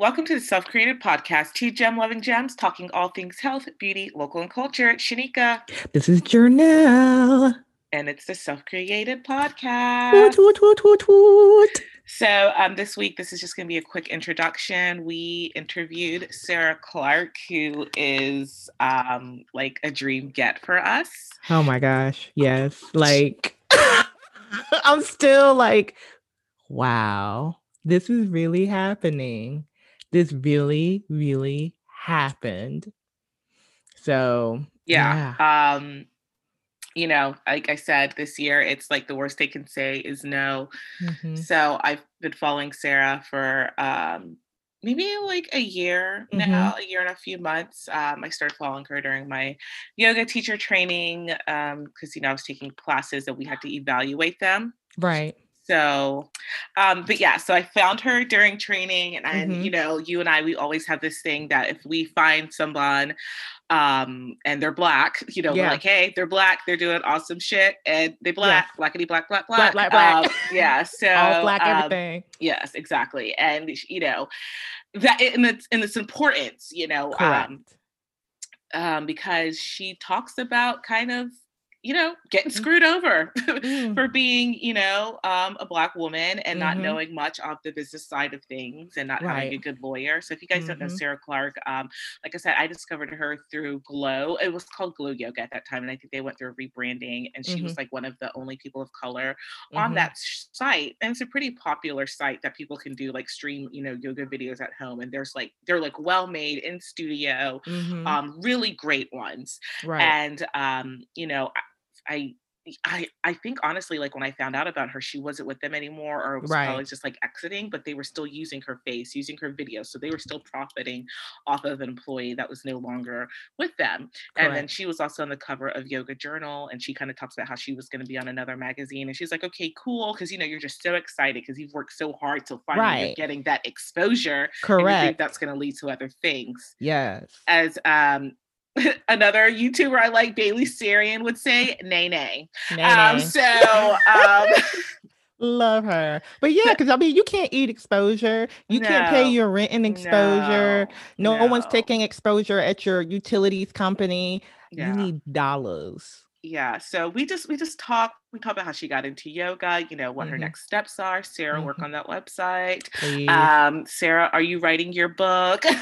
Welcome to the Self Created Podcast, two gem loving gems talking all things health, beauty, local, and culture. Shanika. This is Janelle. And it's the Self Created Podcast. Woot, woot, woot, woot, So, um, this week, this is just going to be a quick introduction. We interviewed Sarah Clark, who is um, like a dream get for us. Oh my gosh. Yes. Like, I'm still like, wow, this is really happening. This really, really happened. So, yeah. yeah. Um, you know, like I said, this year it's like the worst they can say is no. Mm-hmm. So I've been following Sarah for um, maybe like a year mm-hmm. now, a year and a few months. Um, I started following her during my yoga teacher training because um, you know I was taking classes and we had to evaluate them. Right. So, um, but yeah, so I found her during training, and, and mm-hmm. you know, you and I, we always have this thing that if we find someone um and they're black you know yeah. we're like hey they're black they're doing awesome shit and they black yeah. blackity black black black black black, black. Um, yeah so all black um, everything yes exactly and you know that and it's and its importance you know um, um because she talks about kind of you know, getting mm. screwed over mm. for being, you know, um, a black woman and mm-hmm. not knowing much of the business side of things and not right. having a good lawyer. So if you guys mm-hmm. don't know mm-hmm. Sarah Clark, um, like I said, I discovered her through Glo. It was called Glo Yoga at that time, and I think they went through a rebranding. And she mm-hmm. was like one of the only people of color on mm-hmm. that site, and it's a pretty popular site that people can do like stream, you know, yoga videos at home. And there's like they're like well made in studio, mm-hmm. um, really great ones. Right. And um, you know, I I I I think honestly, like when I found out about her, she wasn't with them anymore, or was right. probably just like exiting, but they were still using her face, using her video, so they were still profiting off of an employee that was no longer with them. Correct. And then she was also on the cover of Yoga Journal, and she kind of talks about how she was going to be on another magazine, and she's like, okay, cool, because you know you're just so excited because you've worked so hard to finally right. getting that exposure. Correct. that's going to lead to other things. Yes. As um another YouTuber I like, Bailey Sarian, would say, nay, nay. nay, um, nay. So, um, love her. But yeah, because I mean, you can't eat exposure. You no, can't pay your rent and exposure. No, no, no, one's taking exposure at your utilities company. You need dollars yeah so we just we just talk we talk about how she got into yoga you know what mm-hmm. her next steps are sarah mm-hmm. work on that website um sarah are you writing your book?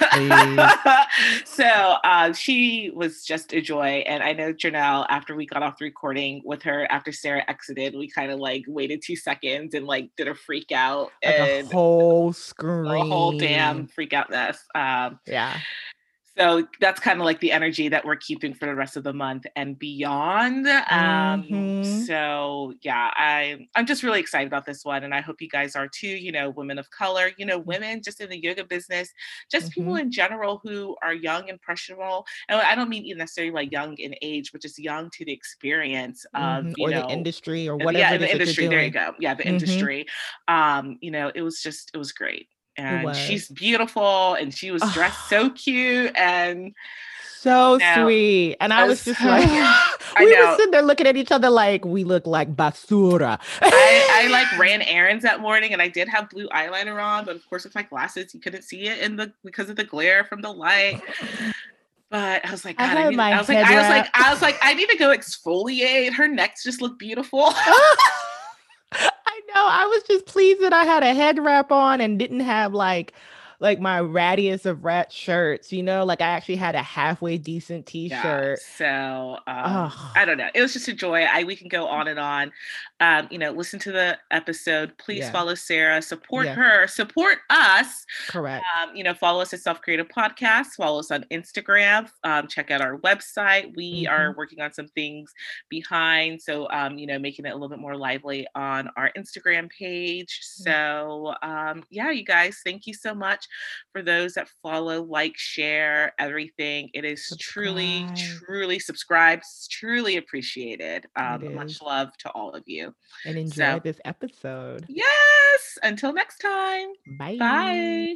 So uh, she was just a joy and i know janelle after we got off the recording with her after sarah exited we kind of like waited two seconds and like did a freak out like and a whole scream a whole damn freak out mess um yeah so that's kind of like the energy that we're keeping for the rest of the month and beyond um, mm-hmm. so yeah i i'm just really excited about this one and i hope you guys are too you know women of color you know mm-hmm. women just in the yoga business just mm-hmm. people in general who are young and impressionable and i don't mean necessarily like young in age but just young to the experience of mm-hmm. or know the industry or whatever yeah the industry there you go yeah the mm-hmm. industry um you know it was just it was great and she's beautiful and she was dressed so cute and so you know, sweet. And I was just like, we were sitting there looking at each other like we look like basura. I, I, like ran errands that morning and I did have blue eyeliner on, but of course with my glasses you couldn't see it in the because of the glare from the light. But I was like, I, I, need, I was like, I was like, I was like, I need to go exfoliate. Her necks just look beautiful. know. I was just pleased that I had a head wrap on and didn't have like like my rattiest of rat shirts, you know, like I actually had a halfway decent t-shirt. Yeah, so um, I don't know. It was just a joy. I we can go on and on. Um, you know, listen to the episode. Please yeah. follow Sarah, support yeah. her, support us. Correct. Um, you know, follow us at Self Created Podcast, follow us on Instagram, um, check out our website. We mm-hmm. are working on some things behind. So um, you know, making it a little bit more lively on our Instagram page. So um, yeah, you guys, thank you so much for those that follow, like, share everything. It is subscribe. truly, truly subscribed, truly appreciated. Um, much love to all of you. And enjoy so, this episode. Yes. Until next time. Bye. Bye.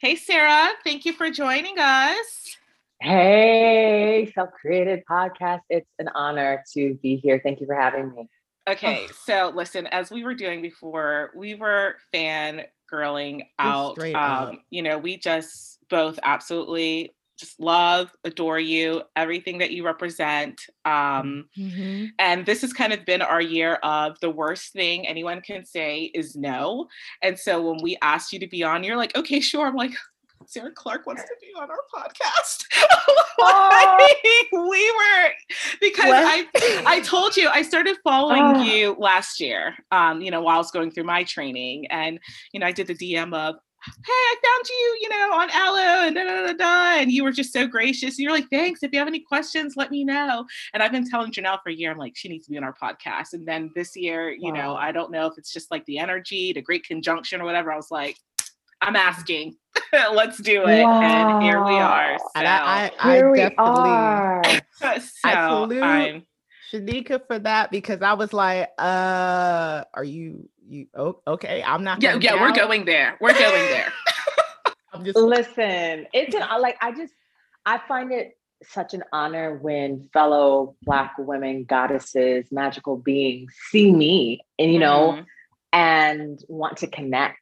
Hey, Sarah. Thank you for joining us. Hey, Self Created Podcast. It's an honor to be here. Thank you for having me. Okay, so listen, as we were doing before, we were fan girling out. Um, you know, we just both absolutely just love, adore you, everything that you represent. Um, mm-hmm. And this has kind of been our year of the worst thing anyone can say is no. And so when we asked you to be on, you're like, okay, sure. I'm like, Sarah Clark wants to be on our podcast. like, we were because what? I I told you I started following oh. you last year. Um, you know, while I was going through my training, and you know, I did the DM of hey, I found you, you know, on Allo and da, da, da, da, and you were just so gracious. And you're like, thanks. If you have any questions, let me know. And I've been telling Janelle for a year, I'm like, she needs to be on our podcast. And then this year, you wow. know, I don't know if it's just like the energy, the great conjunction or whatever. I was like, I'm asking. Let's do it. Wow. And here we are. So. And I, I, here I we are. so I salute I'm, Shanika for that because I was like, uh, are you you oh, okay? I'm not Yeah, yeah, we're going there. We're going there. I'm just listen, it's an like I just I find it such an honor when fellow black women, goddesses, magical beings see me and you know mm-hmm. and want to connect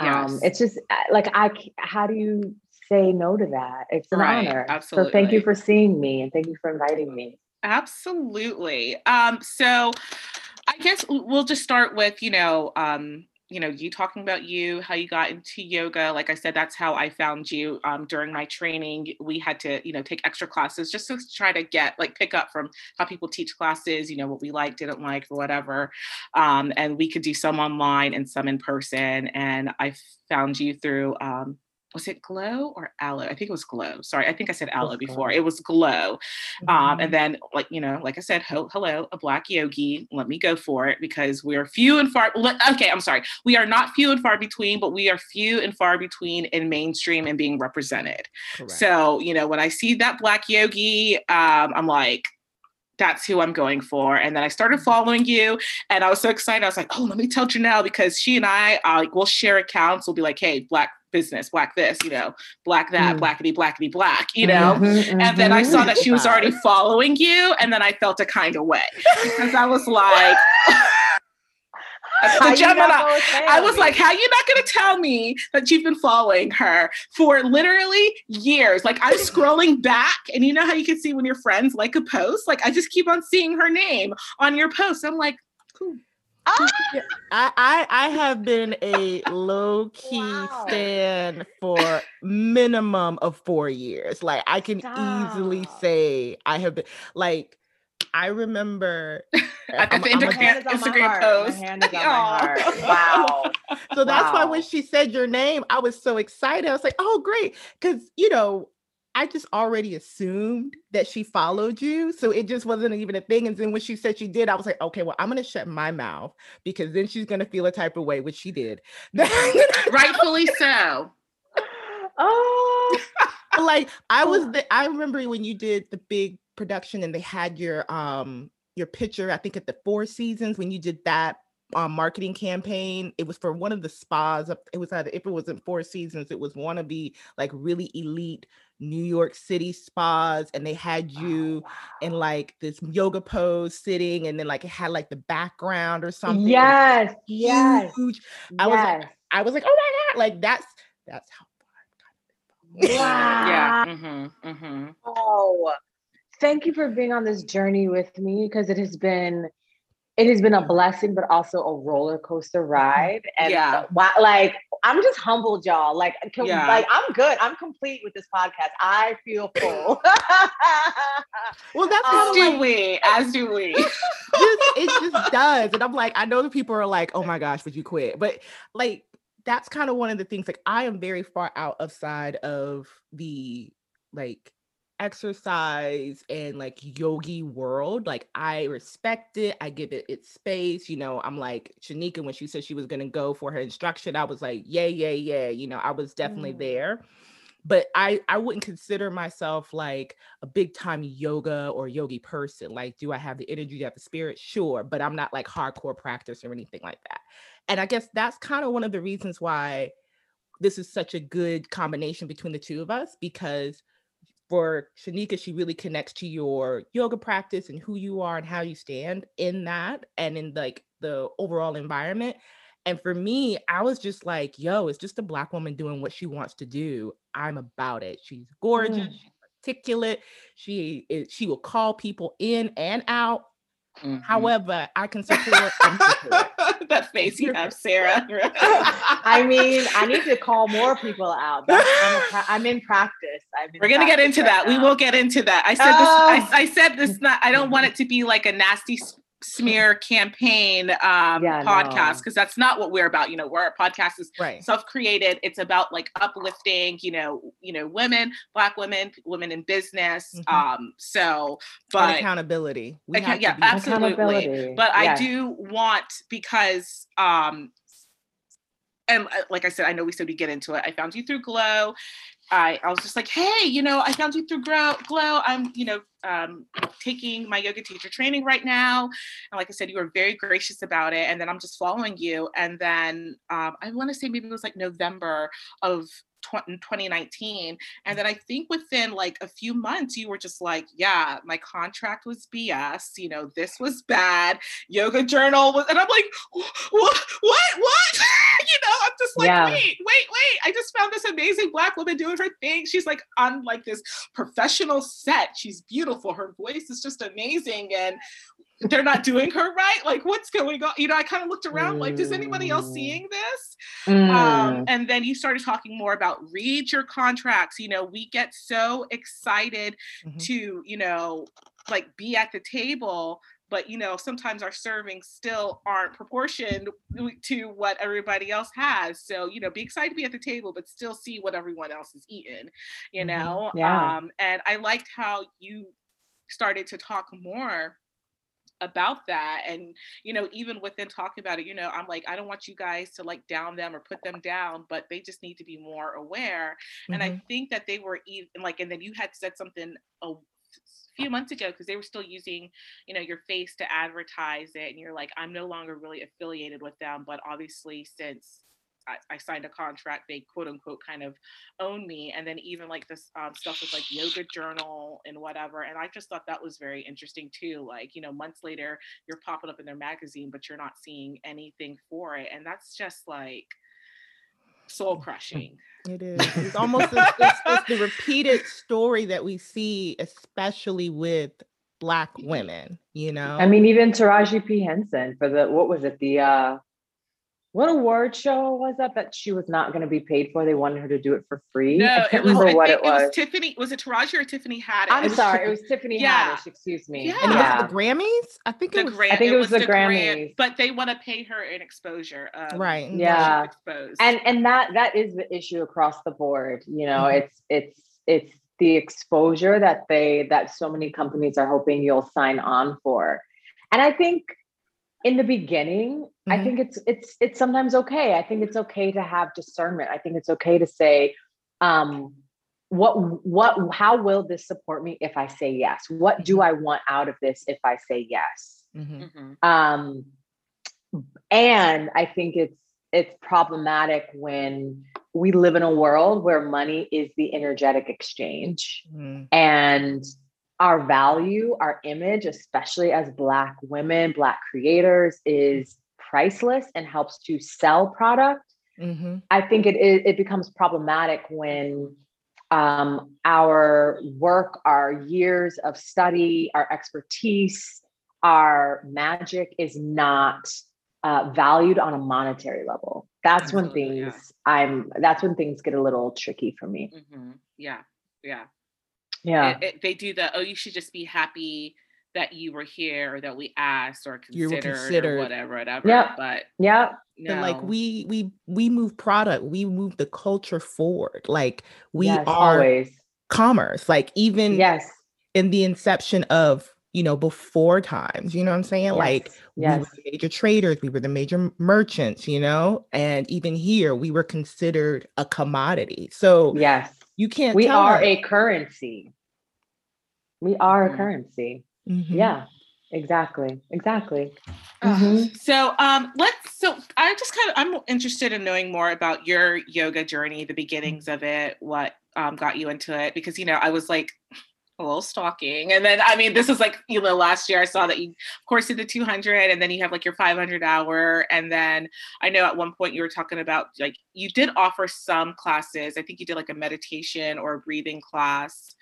yes. Um, it's just uh, like I how do you say no to that? It's an right, honor. Absolutely. So thank you for seeing me and thank you for inviting me. Absolutely. Um, so I guess we'll just start with, you know, um, you know, you talking about you, how you got into yoga. Like I said, that's how I found you um, during my training. We had to, you know, take extra classes just to try to get like pick up from how people teach classes, you know, what we like, didn't like, or whatever. Um, and we could do some online and some in person. And I found you through um, was it glo or aloe i think it was glo sorry i think i said aloe before it was glo mm-hmm. um, and mm-hmm. then like you know like i said ho- hello a black yogi let me go for it because we are few and far okay i'm sorry we are not few and far between but we are few and far between in mainstream and being represented Correct. so you know when i see that black yogi um, i'm like that's who I'm going for. And then I started following you, and I was so excited. I was like, oh, let me tell Janelle because she and I, uh, like, we'll share accounts. We'll be like, hey, Black business, black this, you know, black that, mm. blackity, blackity, black, you know. Mm-hmm, mm-hmm. And then I saw that she was already following you, and then I felt a kind of way because I was like, the Gemini. I was like, how you not gonna tell me that you've been following her for literally years? Like I'm scrolling back, and you know how you can see when your friends like a post? Like I just keep on seeing her name on your post. I'm like, cool. I, I I have been a low key wow. stand for minimum of four years. Like I can Stop. easily say I have been like I remember at the Instagram, Instagram post. My hand is on my heart. Wow. so that's wow. why when she said your name, I was so excited. I was like, oh great. Cause you know, I just already assumed that she followed you. So it just wasn't even a thing. And then when she said she did, I was like, okay, well, I'm going to shut my mouth because then she's going to feel a type of way, which she did. Rightfully so. Oh, like I was, the, I remember when you did the big production and they had your, um, your picture, I think at the Four Seasons when you did that um, marketing campaign. It was for one of the spas. It was at if it wasn't Four Seasons, it was one of the like really elite New York City spas and they had you oh, wow. in like this yoga pose sitting and then like it had like the background or something. Yes, yes. I yes. was like, I was like, oh my God, like that's that's how far Yeah. Mm-hmm, mm-hmm. Oh, thank you for being on this journey with me because it has been it has been a blessing, but also a roller coaster ride. Mm-hmm. And yeah, like I'm just humbled, y'all. Like, can, yeah. like I'm good. I'm complete with this podcast. I feel full. well, that's as do like, we, as do we. just, it just does, and I'm like, I know the people are like, oh my gosh, would you quit? But like, that's kind of one of the things. Like, I am very far out of side of the like exercise and like yogi world like i respect it i give it its space you know i'm like shanika when she said she was going to go for her instruction i was like yeah yeah yeah you know i was definitely mm. there but i i wouldn't consider myself like a big time yoga or yogi person like do i have the energy do I have the spirit sure but i'm not like hardcore practice or anything like that and i guess that's kind of one of the reasons why this is such a good combination between the two of us because for Shanika, she really connects to your yoga practice and who you are and how you stand in that and in like the overall environment. And for me, I was just like, yo, it's just a black woman doing what she wants to do. I'm about it. She's gorgeous, mm. she's articulate. She is, she will call people in and out. Mm-hmm. However, I can support, support. that face you have, Sarah. I mean, I need to call more people out. I'm, pra- I'm, in practice. In We're gonna get into right that. Now. We will get into that. I said this. I, I said this. Not. I don't want it to be like a nasty smear campaign um yeah, podcast because no. that's not what we're about you know where our podcast is right. self-created it's about like uplifting you know you know women black women women in business mm-hmm. um so but and accountability we okay, yeah absolutely but i do want because um and uh, like I said, I know we said we get into it. I found you through Glo. I, I was just like, hey, you know, I found you through Glo. Glo. I'm, you know, um, taking my yoga teacher training right now. And like I said, you were very gracious about it. And then I'm just following you. And then um, I want to say maybe it was like November of 2019 and mm. then i think within like a few months you were just like yeah my contract was bs you know this was bad yoga journal was and i'm like what what what you know i'm just like yeah. wait wait wait i just found this amazing black woman doing her thing she's like on like this professional set she's beautiful her voice is just amazing and they're not doing her right. Like, what's going on? You know, I kind of looked around, mm. like, is anybody else mm. seeing this? Um, mm. Um, and then you started talking more about read your contracts. You know, we get so excited mm-hmm. to, you know, like be at the table but you know sometimes our servings still aren't proportioned to what everybody else has so you know be excited to be at the table but still see what everyone else is eating you mm-hmm. know yeah. um and i liked how you started to talk more about that and you know even within talking about it you know i'm like i don't want you guys to like down them or put them down but they just need to be more aware mm-hmm. and i mm-hmm. think that they were even like and then you had said something a few months ago because they were still using you know your face to advertise it and you're like i'm no longer really affiliated with them but obviously since I, I, signed a contract, they quote unquote kind of own me. And then even like this um, stuff with like yoga journal and whatever. And I just thought that was very interesting too. Like, you know, months later, you're popping up in their magazine, but you're not seeing anything for it. And that's just like soul crushing. It is. It's almost it's, it's, it's the repeated story that we see, especially with black women you know i mean even taraji p henson for the what was it the uh what award show was that that she was not going to be paid for? They wanted her to do it for free. No, I can't was, remember I what it was. it was. Tiffany, was it Taraji or Tiffany Haddish? I'm it sorry, it was Tiffany yeah. Haddish. Excuse me. Yeah, and yeah. the Grammys. I think the it was. I think it was, was the, Grammys. Gram, but they want to pay her an exposure. Um, right. Yeah. And and that that is the issue across the board. You know, mm-hmm. it's it's it's the exposure that they that so many companies are hoping you'll sign on for. And I think in the beginning mm-hmm. i think it's it's it's sometimes okay i think it's okay to have discernment i think it's okay to say um what what how will this support me if i say yes what do mm-hmm. i want out of this if i say yes mm-hmm. mm-hmm. um and i think it's it's problematic when we live in a world where money is the energetic exchange mm-hmm. and our value, our image, especially as Black women, Black creators, is priceless and helps to sell product. Mm-hmm. I think it, it, it becomes problematic when um, our work, our years of study, our expertise, our magic is not uh, valued on a monetary level. That's Absolutely, when things yeah. I'm. That's when things get a little tricky for me. Mm-hmm. Yeah, yeah yeah it, it, they do the oh you should just be happy that you were here or that we asked or considered, considered. or whatever whatever yeah but yeah no. But like we we we move product we move the culture forward like we yes, are always. commerce like even yes in the inception of you know before times you know what i'm saying yes. like yes. we were the major traders we were the major merchants you know and even here we were considered a commodity so yes you can't. We are a currency. We are mm-hmm. a currency. Mm-hmm. Yeah, exactly, exactly. Mm-hmm. So um, let's. So I just kind of I'm interested in knowing more about your yoga journey, the beginnings of it, what um, got you into it, because you know I was like a little stalking. And then, I mean, this is like, you know, last year I saw that you, of course, did the 200 and then you have like your 500 hour. And then I know at one point you were talking about like, you did offer some classes. I think you did like a meditation or a breathing class.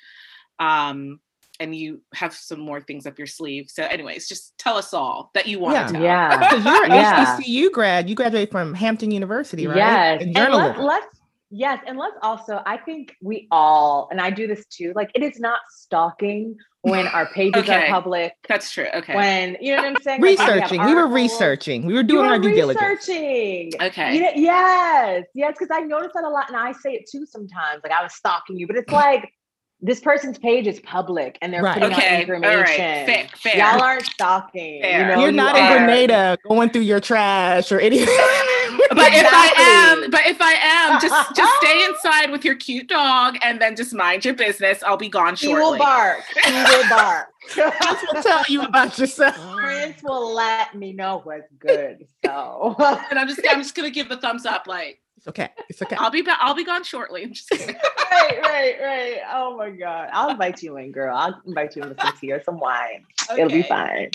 Um, and you have some more things up your sleeve. So, anyways, just tell us all that you want yeah. to tell. Yeah, because you're an yeah. HBCU grad. You graduated from Hampton University, right? Yes, and let, let's Yes, and let's also, I think we all, and I do this too, like it is not stalking when our pages okay. are public. That's true. Okay. When you know what I'm saying? researching. Like we, we were researching. We were doing our due diligence. Researching. Okay. You know, yes. Yes. Cause I notice that a lot. And I say it too sometimes. Like I was stalking you, but it's like this person's page is public and they're right. putting okay. out information. All right. Fair, fair. Y'all aren't stalking. Fair. You know, You're not you in Grenada going through your trash or anything. but exactly. if I am, but if I am, just just stay inside with your cute dog and then just mind your business. I'll be gone shortly. He will bark. He will bark. Prince will tell you about yourself. Prince will let me know what's good. So, and I'm just I'm just gonna give the thumbs up, like it's okay. It's okay. I'll be back. I'll be gone shortly. right, right, right. Oh my god. I'll invite you in, girl. I'll invite you in with some tea or some wine. Okay. It'll be fine.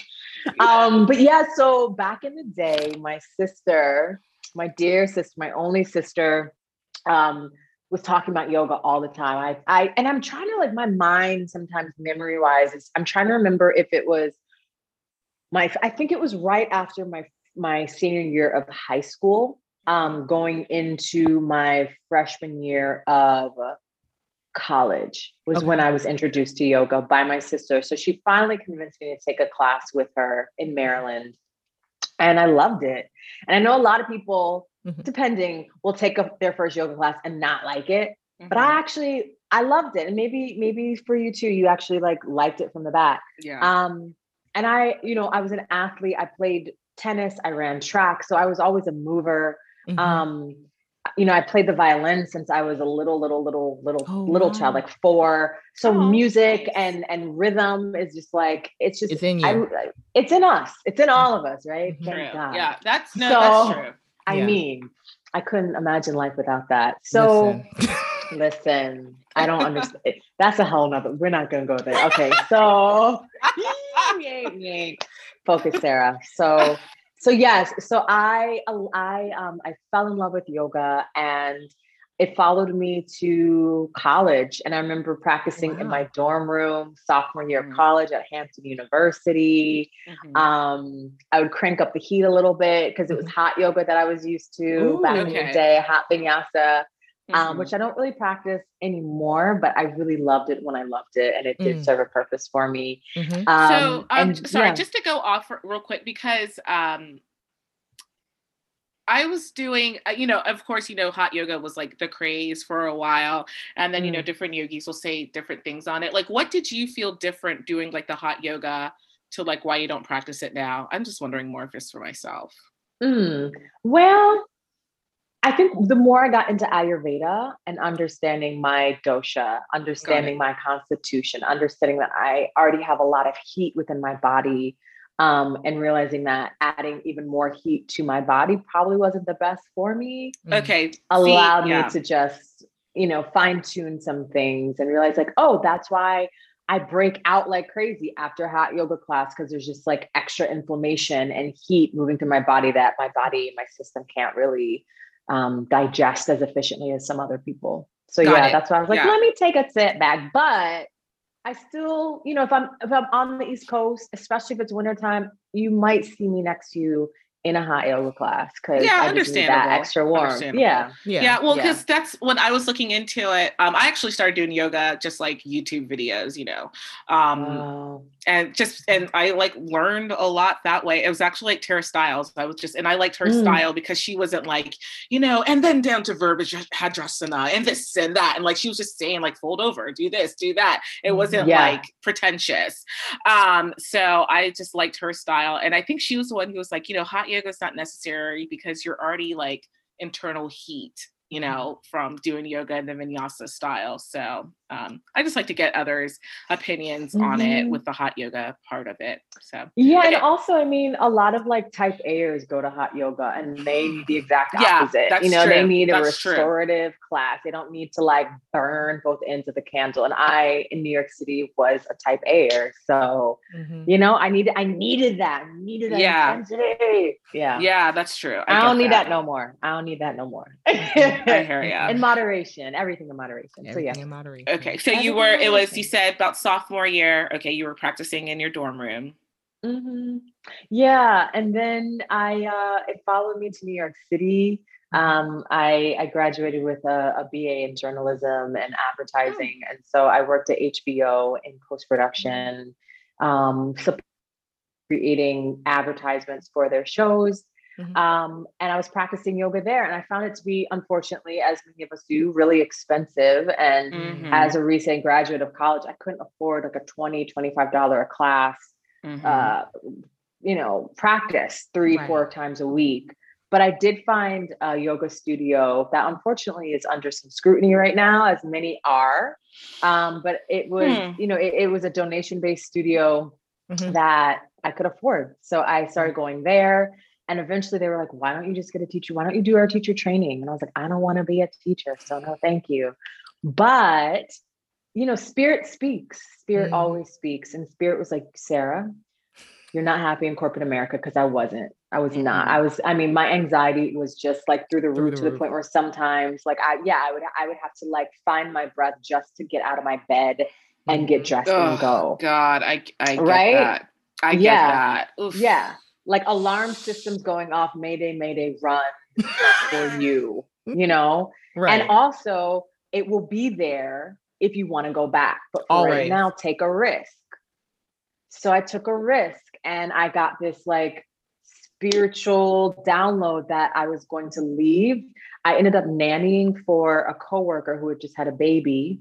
Um, but yeah, so back in the day, my sister, my dear sister, my only sister, um, was talking about yoga all the time. I, I, and I'm trying to like my mind sometimes memory wise is I'm trying to remember if it was my, I think it was right after my my senior year of high school um, going into my freshman year of college was okay. when I was introduced to yoga by my sister. So she finally convinced me to take a class with her in Maryland. And I loved it. And I know a lot of people, mm-hmm. depending, will take a, their first yoga class and not like it. Mm-hmm. But I mm-hmm. actually I loved it. And maybe, maybe for you too, you actually like liked it from the back. Yeah. Um, and I, you know, I was an athlete. I played tennis, I ran track. So I was always a mover. Mm-hmm. Um, you know, I played the violin since I was a little, little, little, little, oh, little wow. child, like four. So oh, music nice. and and rhythm is just like it's just it's in you. I, it's in us. It's in all of us, right? True. Yeah, that's no, so, that's true. I yeah. mean, I couldn't imagine life without that. So listen, listen I don't understand. That's a whole nother. We're not gonna go there. Okay, so focus, Sarah. So so yes so i i um i fell in love with yoga and it followed me to college and i remember practicing wow. in my dorm room sophomore year mm-hmm. of college at hampton university mm-hmm. um i would crank up the heat a little bit because it was mm-hmm. hot yoga that i was used to Ooh, back okay. in the day hot vinyasa um, mm-hmm. which I don't really practice anymore, but I really loved it when I loved it, and it did mm. serve a purpose for me. Mm-hmm. Um, so, um, and, sorry, yeah. just to go off real quick because um, I was doing, uh, you know, of course, you know, hot yoga was like the craze for a while, and then mm. you know, mm. different yogis will say different things on it. Like, what did you feel different doing like the hot yoga to like why you don't practice it now? I'm just wondering more of this for myself. Mm. Well, I think the more I got into Ayurveda and understanding my dosha, understanding my constitution, understanding that I already have a lot of heat within my body, um, and realizing that adding even more heat to my body probably wasn't the best for me. Okay. Allowed See, yeah. me to just, you know, fine tune some things and realize, like, oh, that's why I break out like crazy after hot yoga class because there's just like extra inflammation and heat moving through my body that my body, my system can't really um, digest as efficiently as some other people. So Got yeah, it. that's why I was like, yeah. let me take a step back. But I still, you know, if I'm if I'm on the East Coast, especially if it's wintertime, you might see me next to you in a hot yoga class because yeah, I understand that extra warm. Yeah. yeah, yeah. Well, because yeah. that's when I was looking into it. Um, I actually started doing yoga just like YouTube videos, you know, um, oh. and just and I like learned a lot that way. It was actually like Tara Stiles. I was just and I liked her mm. style because she wasn't like you know, and then down to verbiage hadrasana and this and that, and like she was just saying like fold over, do this, do that. It wasn't yeah. like pretentious. Um, so I just liked her style, and I think she was the one who was like, you know, hot yoga is not necessary because you're already like internal heat you mm-hmm. know, from doing yoga in the vinyasa style. So um, I just like to get others' opinions mm-hmm. on it mm-hmm. with the hot yoga part of it. So yeah, and also I mean, a lot of like type A'ers go to hot yoga and they need the exact opposite. Yeah, you know, true. they need a that's restorative true. class. They don't need to like burn both ends of the candle. And I in New York City was a type A'er, so mm-hmm. you know, I needed I needed that. I needed that yeah. intensity. Yeah, yeah, that's true. I, I don't need that. that. no more. I don't need that no more. I hear you. In moderation, everything in moderation. Everything so yeah, in moderation. Okay, so you were. It was you said about sophomore year. Okay, you were practicing in your dorm room. Mm-hmm. Yeah, and then I uh, it followed me to New York City. Um, I, I graduated with a, a, BA in journalism and advertising, oh. and so I worked at HBO in post production, um, creating advertisements for their shows. Mm-hmm. Um, and I was practicing yoga there, and I found it to be, unfortunately, as many of us do, really expensive. And mm-hmm. as a recent graduate of college, I couldn't afford like a 20 $25 a class, mm-hmm. uh, you know, practice three, right. four times a week. But I did find a yoga studio that unfortunately is under some scrutiny right now, as many are. Um, but it was, hmm. you know, it, it was a donation based studio mm-hmm. that I could afford. So I started going there and eventually they were like, why don't you just get a teacher? Why don't you do our teacher training? And I was like, I don't want to be a teacher. So no, thank you. But, you know, spirit speaks, spirit mm. always speaks. And spirit was like, Sarah, you're not happy in corporate America because I wasn't. I was mm-hmm. not. I was, I mean, my anxiety was just like through the roof through the to roof. the point where sometimes like I yeah, I would I would have to like find my breath just to get out of my bed and get dressed oh, and go. God, I I get right? that. I get yeah. that. Oof. Yeah like alarm systems going off, mayday, mayday, run for you, you know? Right. And also, it will be there if you want to go back. But for right now, take a risk. So I took a risk and I got this like spiritual download that I was going to leave. I ended up nannying for a coworker who had just had a baby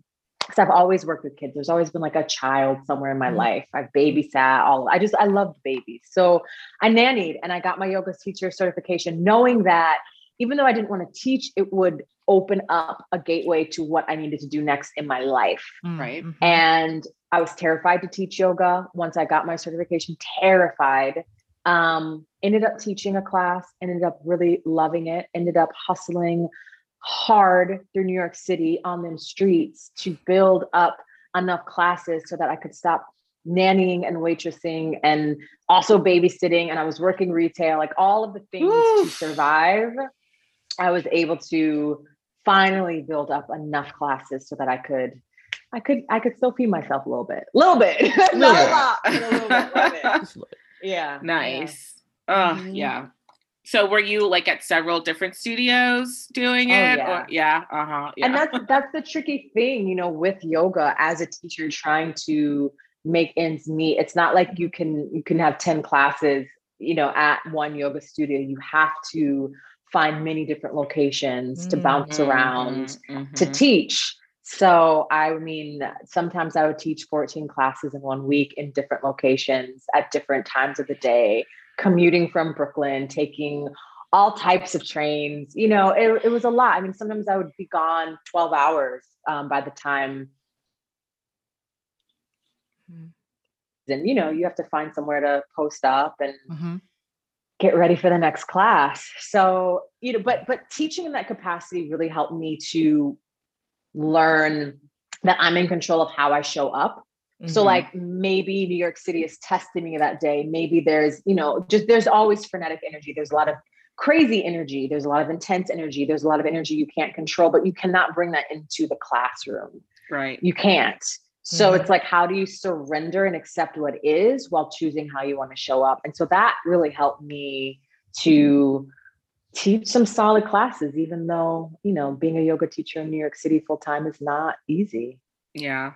because I've always worked with kids. There's always been like a child somewhere in my mm-hmm. life. I've babysat all. I just I loved babies. So I nannied and I got my yoga teacher certification, knowing that even though I didn't want to teach, it would open up a gateway to what I needed to do next in my life. Mm, right. Mm-hmm. And I was terrified to teach yoga once I got my certification. Terrified. Um, ended up teaching a class, ended up really loving it, ended up hustling hard through New York City on them streets to build up enough classes so that I could stop nannying and waitressing and also babysitting and I was working retail like all of the things Oof. to survive I was able to finally build up enough classes so that I could I could I could still feed myself a little bit a little bit not a lot a little bit, a little bit. yeah nice yeah. oh mm-hmm. yeah so were you like at several different studios doing oh, it? Oh, yeah. Or, yeah. Uh-huh. Yeah. And that's that's the tricky thing, you know, with yoga as a teacher trying to make ends meet. It's not like you can you can have 10 classes, you know, at one yoga studio. You have to find many different locations to bounce mm-hmm, around mm-hmm. to teach. So, I mean, sometimes I would teach 14 classes in one week in different locations at different times of the day commuting from Brooklyn, taking all types of trains. You know, it, it was a lot. I mean, sometimes I would be gone 12 hours um, by the time. Mm-hmm. And, you know, you have to find somewhere to post up and mm-hmm. get ready for the next class. So, you know, but, but teaching in that capacity really helped me to learn that I'm in control of how I show up Mm-hmm. So like maybe New York City is testing me that day. Maybe there's, you know, just there's always frenetic energy. There's a lot of crazy energy. There's a lot of intense energy. There's a lot of energy you can't control, but you cannot bring that into the classroom. Right. You can't. So mm-hmm. it's like, how do you surrender and accept what is while choosing how you want to show up? And so that really helped me to teach some solid classes, even though, you know, being a yoga teacher in New York City full time is not easy. Yeah.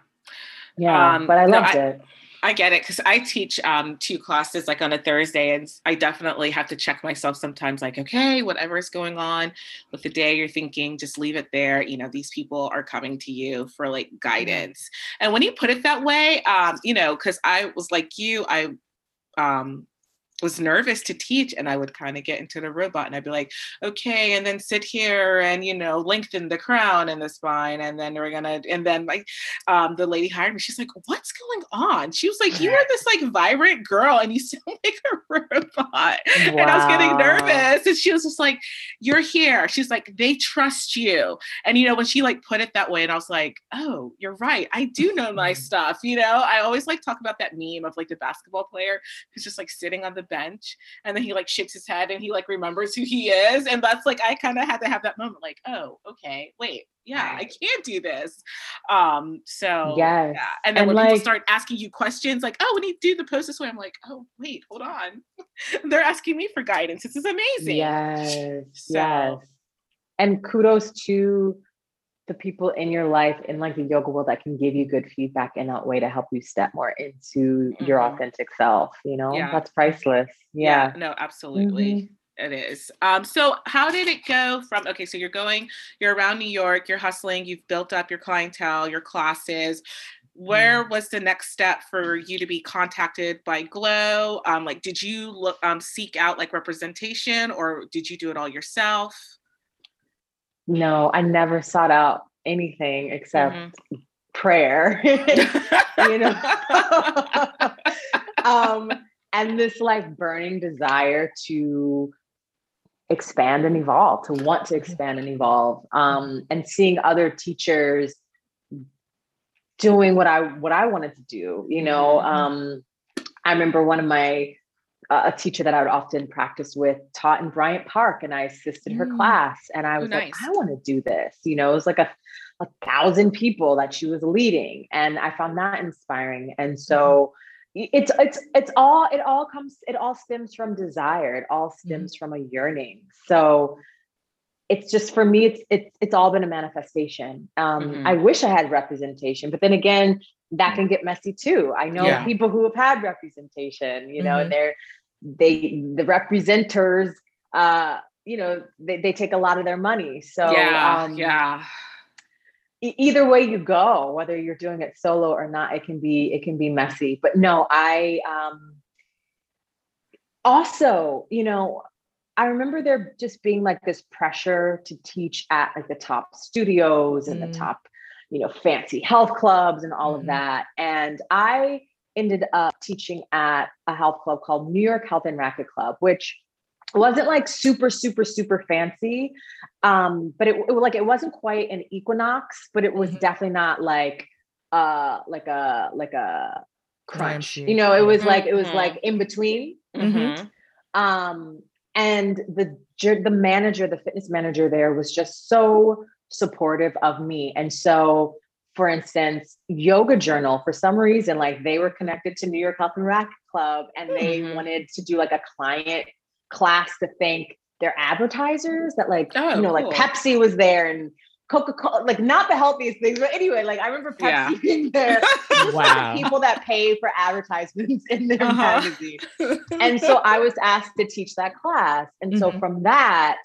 Yeah, um, but I loved no, I, it. I get it because I teach um, two classes like on a Thursday, and I definitely have to check myself sometimes. Like, okay, whatever is going on with the day, you're thinking, just leave it there. You know, these people are coming to you for like mm-hmm. guidance. And when you put it that way, um, you know, because I was like you, I um, was nervous to teach and I would kind of get into the robot and I'd be like, okay, and then sit here and you know, lengthen the crown and the spine, and then we're gonna and then like um the lady hired me. She's like, What's going on? She was like, You are this like vibrant girl and you sound like a robot. Wow. And I was getting nervous. And she was just like, You're here. She's like, they trust you. And you know, when she like put it that way, and I was like, Oh, you're right. I do know my stuff. You know, I always like talk about that meme of like the basketball player who's just like sitting on the bench and then he like shakes his head and he like remembers who he is and that's like i kind of had to have that moment like oh okay wait yeah i can't do this. Um so yes. yeah and then and when like, people start asking you questions like oh when you do the post this way i'm like oh wait hold on. They're asking me for guidance this is amazing. Yes so, yes and kudos to the people in your life in like the yoga world that can give you good feedback in that way to help you step more into mm-hmm. your authentic self you know yeah. that's priceless yeah, yeah no absolutely mm-hmm. It is. Um, so how did it go from okay, so you're going, you're around New York, you're hustling, you've built up your clientele, your classes. Where mm. was the next step for you to be contacted by Glo? Um, like did you look um seek out like representation or did you do it all yourself? No, I never sought out anything except mm-hmm. prayer. you know. um, and this like burning desire to expand and evolve, to want to expand and evolve. Um, and seeing other teachers doing what I what I wanted to do, you know. Mm-hmm. Um, I remember one of my a teacher that I would often practice with taught in Bryant Park and I assisted her mm. class. And I was nice. like, I want to do this. You know, it was like a, a thousand people that she was leading. And I found that inspiring. And so mm. it's it's it's all it all comes, it all stems from desire. It all stems mm. from a yearning. So it's just for me, it's it's it's all been a manifestation. Um, mm-hmm. I wish I had representation, but then again, that can get messy too. I know yeah. people who have had representation, you know, mm-hmm. and they're they the representers uh you know they, they take a lot of their money. So yeah, um, yeah. E- either way you go, whether you're doing it solo or not, it can be it can be messy. But no, I um also, you know, I remember there just being like this pressure to teach at like the top studios and mm. the top you know, fancy health clubs and all mm-hmm. of that. And I ended up teaching at a health club called New York Health and Racquet Club, which wasn't like super, super, super fancy. Um, but it, it like it wasn't quite an equinox, but it was mm-hmm. definitely not like uh like a like a crunch. You know, it was mm-hmm. like it was like in between. Mm-hmm. Um, and the the manager, the fitness manager there was just so supportive of me. And so, for instance, Yoga Journal, for some reason, like they were connected to New York Health and Racquet Club and they mm-hmm. wanted to do like a client class to thank their advertisers that like, oh, you know, cool. like Pepsi was there and Coca-Cola, like not the healthiest things, but anyway, like I remember Pepsi yeah. being there. wow. people that pay for advertisements in their uh-huh. magazine. And so I was asked to teach that class. And mm-hmm. so from that,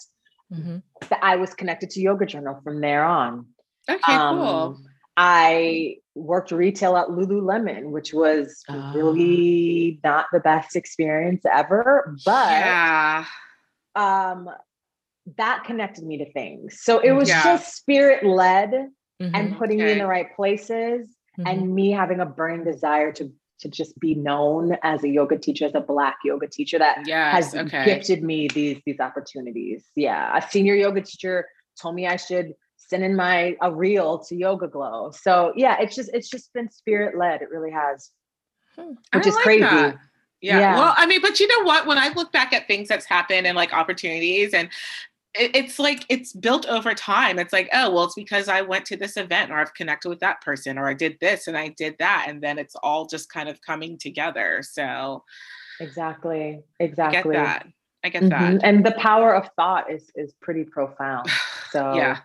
mm-hmm. that I was connected to Yoga Journal from there on. Okay, um, cool. I worked retail at Lululemon, which was oh. really not the best experience ever, but yeah. um, that connected me to things. So it was yeah. just spirit led mm-hmm. and putting okay. me in the right places mm-hmm. and me having a burning desire to to just be known as a yoga teacher, as a black yoga teacher that yes, has okay. gifted me these these opportunities. Yeah, a senior yoga teacher told me I should send in my a reel to Yoga Glo. So yeah, it's just it's just been spirit led. It really has, hmm. which I is like crazy. That. Yeah. yeah. Well, I mean, but you know what? When I look back at things that's happened and like opportunities and it's like it's built over time. It's like, oh, well, it's because I went to this event or I've connected with that person or I did this and I did that. And then it's all just kind of coming together. So exactly. Exactly. I get that. I get mm-hmm. that. And the power of thought is is pretty profound. So yeah.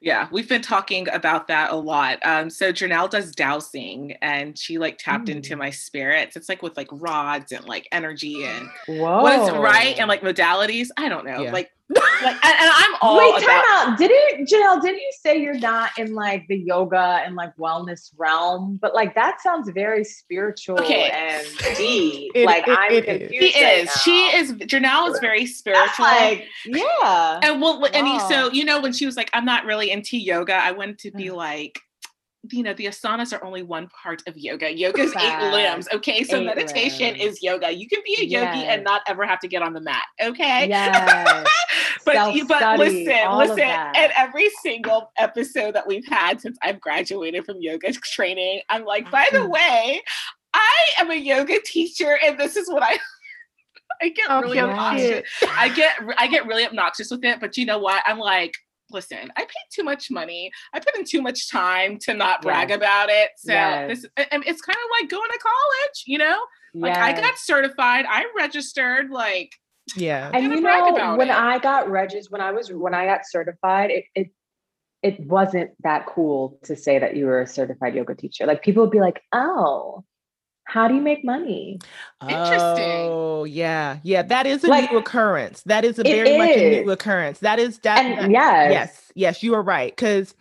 Yeah, we've been talking about that a lot. Um, so Janelle does dowsing and she like tapped mm. into my spirits. It's like with like rods and like energy and Whoa. what is right and like modalities. I don't know. Yeah. Like like, and, and, I'm all wait. Time about- out. Didn't Janelle? Didn't you say you're not in like the yoga and like wellness realm? But like that sounds very spiritual okay. and deep. it, like it, I'm it, confused. She right is. Now. She is. Janelle is very spiritual. Like, yeah. And well, wow. and so you know when she was like, I'm not really into yoga. I wanted to be mm. like you know, the asanas are only one part of yoga. Yoga's eight limbs. Okay. So meditation limbs. is yoga. You can be a yogi yes. and not ever have to get on the mat. Okay. Yes. but but listen, listen, and every single episode that we've had since I've graduated from yoga training, I'm like, by the mm-hmm. way, I am a yoga teacher, and this is what I I get oh, really obnoxious. I get I get really obnoxious with it, but you know what? I'm like, listen, I paid too much money. I put in too much time to not brag yes. about it. So yes. this and it's kind of like going to college, you know? Like yes. I got certified, I registered, like yeah. And you know, when it. I got registered, when I was when I got certified, it, it it wasn't that cool to say that you were a certified yoga teacher. Like people would be like, oh, how do you make money? Interesting. Oh, yeah. Yeah. That is a like, new occurrence. That is a very much a new occurrence. That is definitely yes. Yes. Yes, you are right. Cause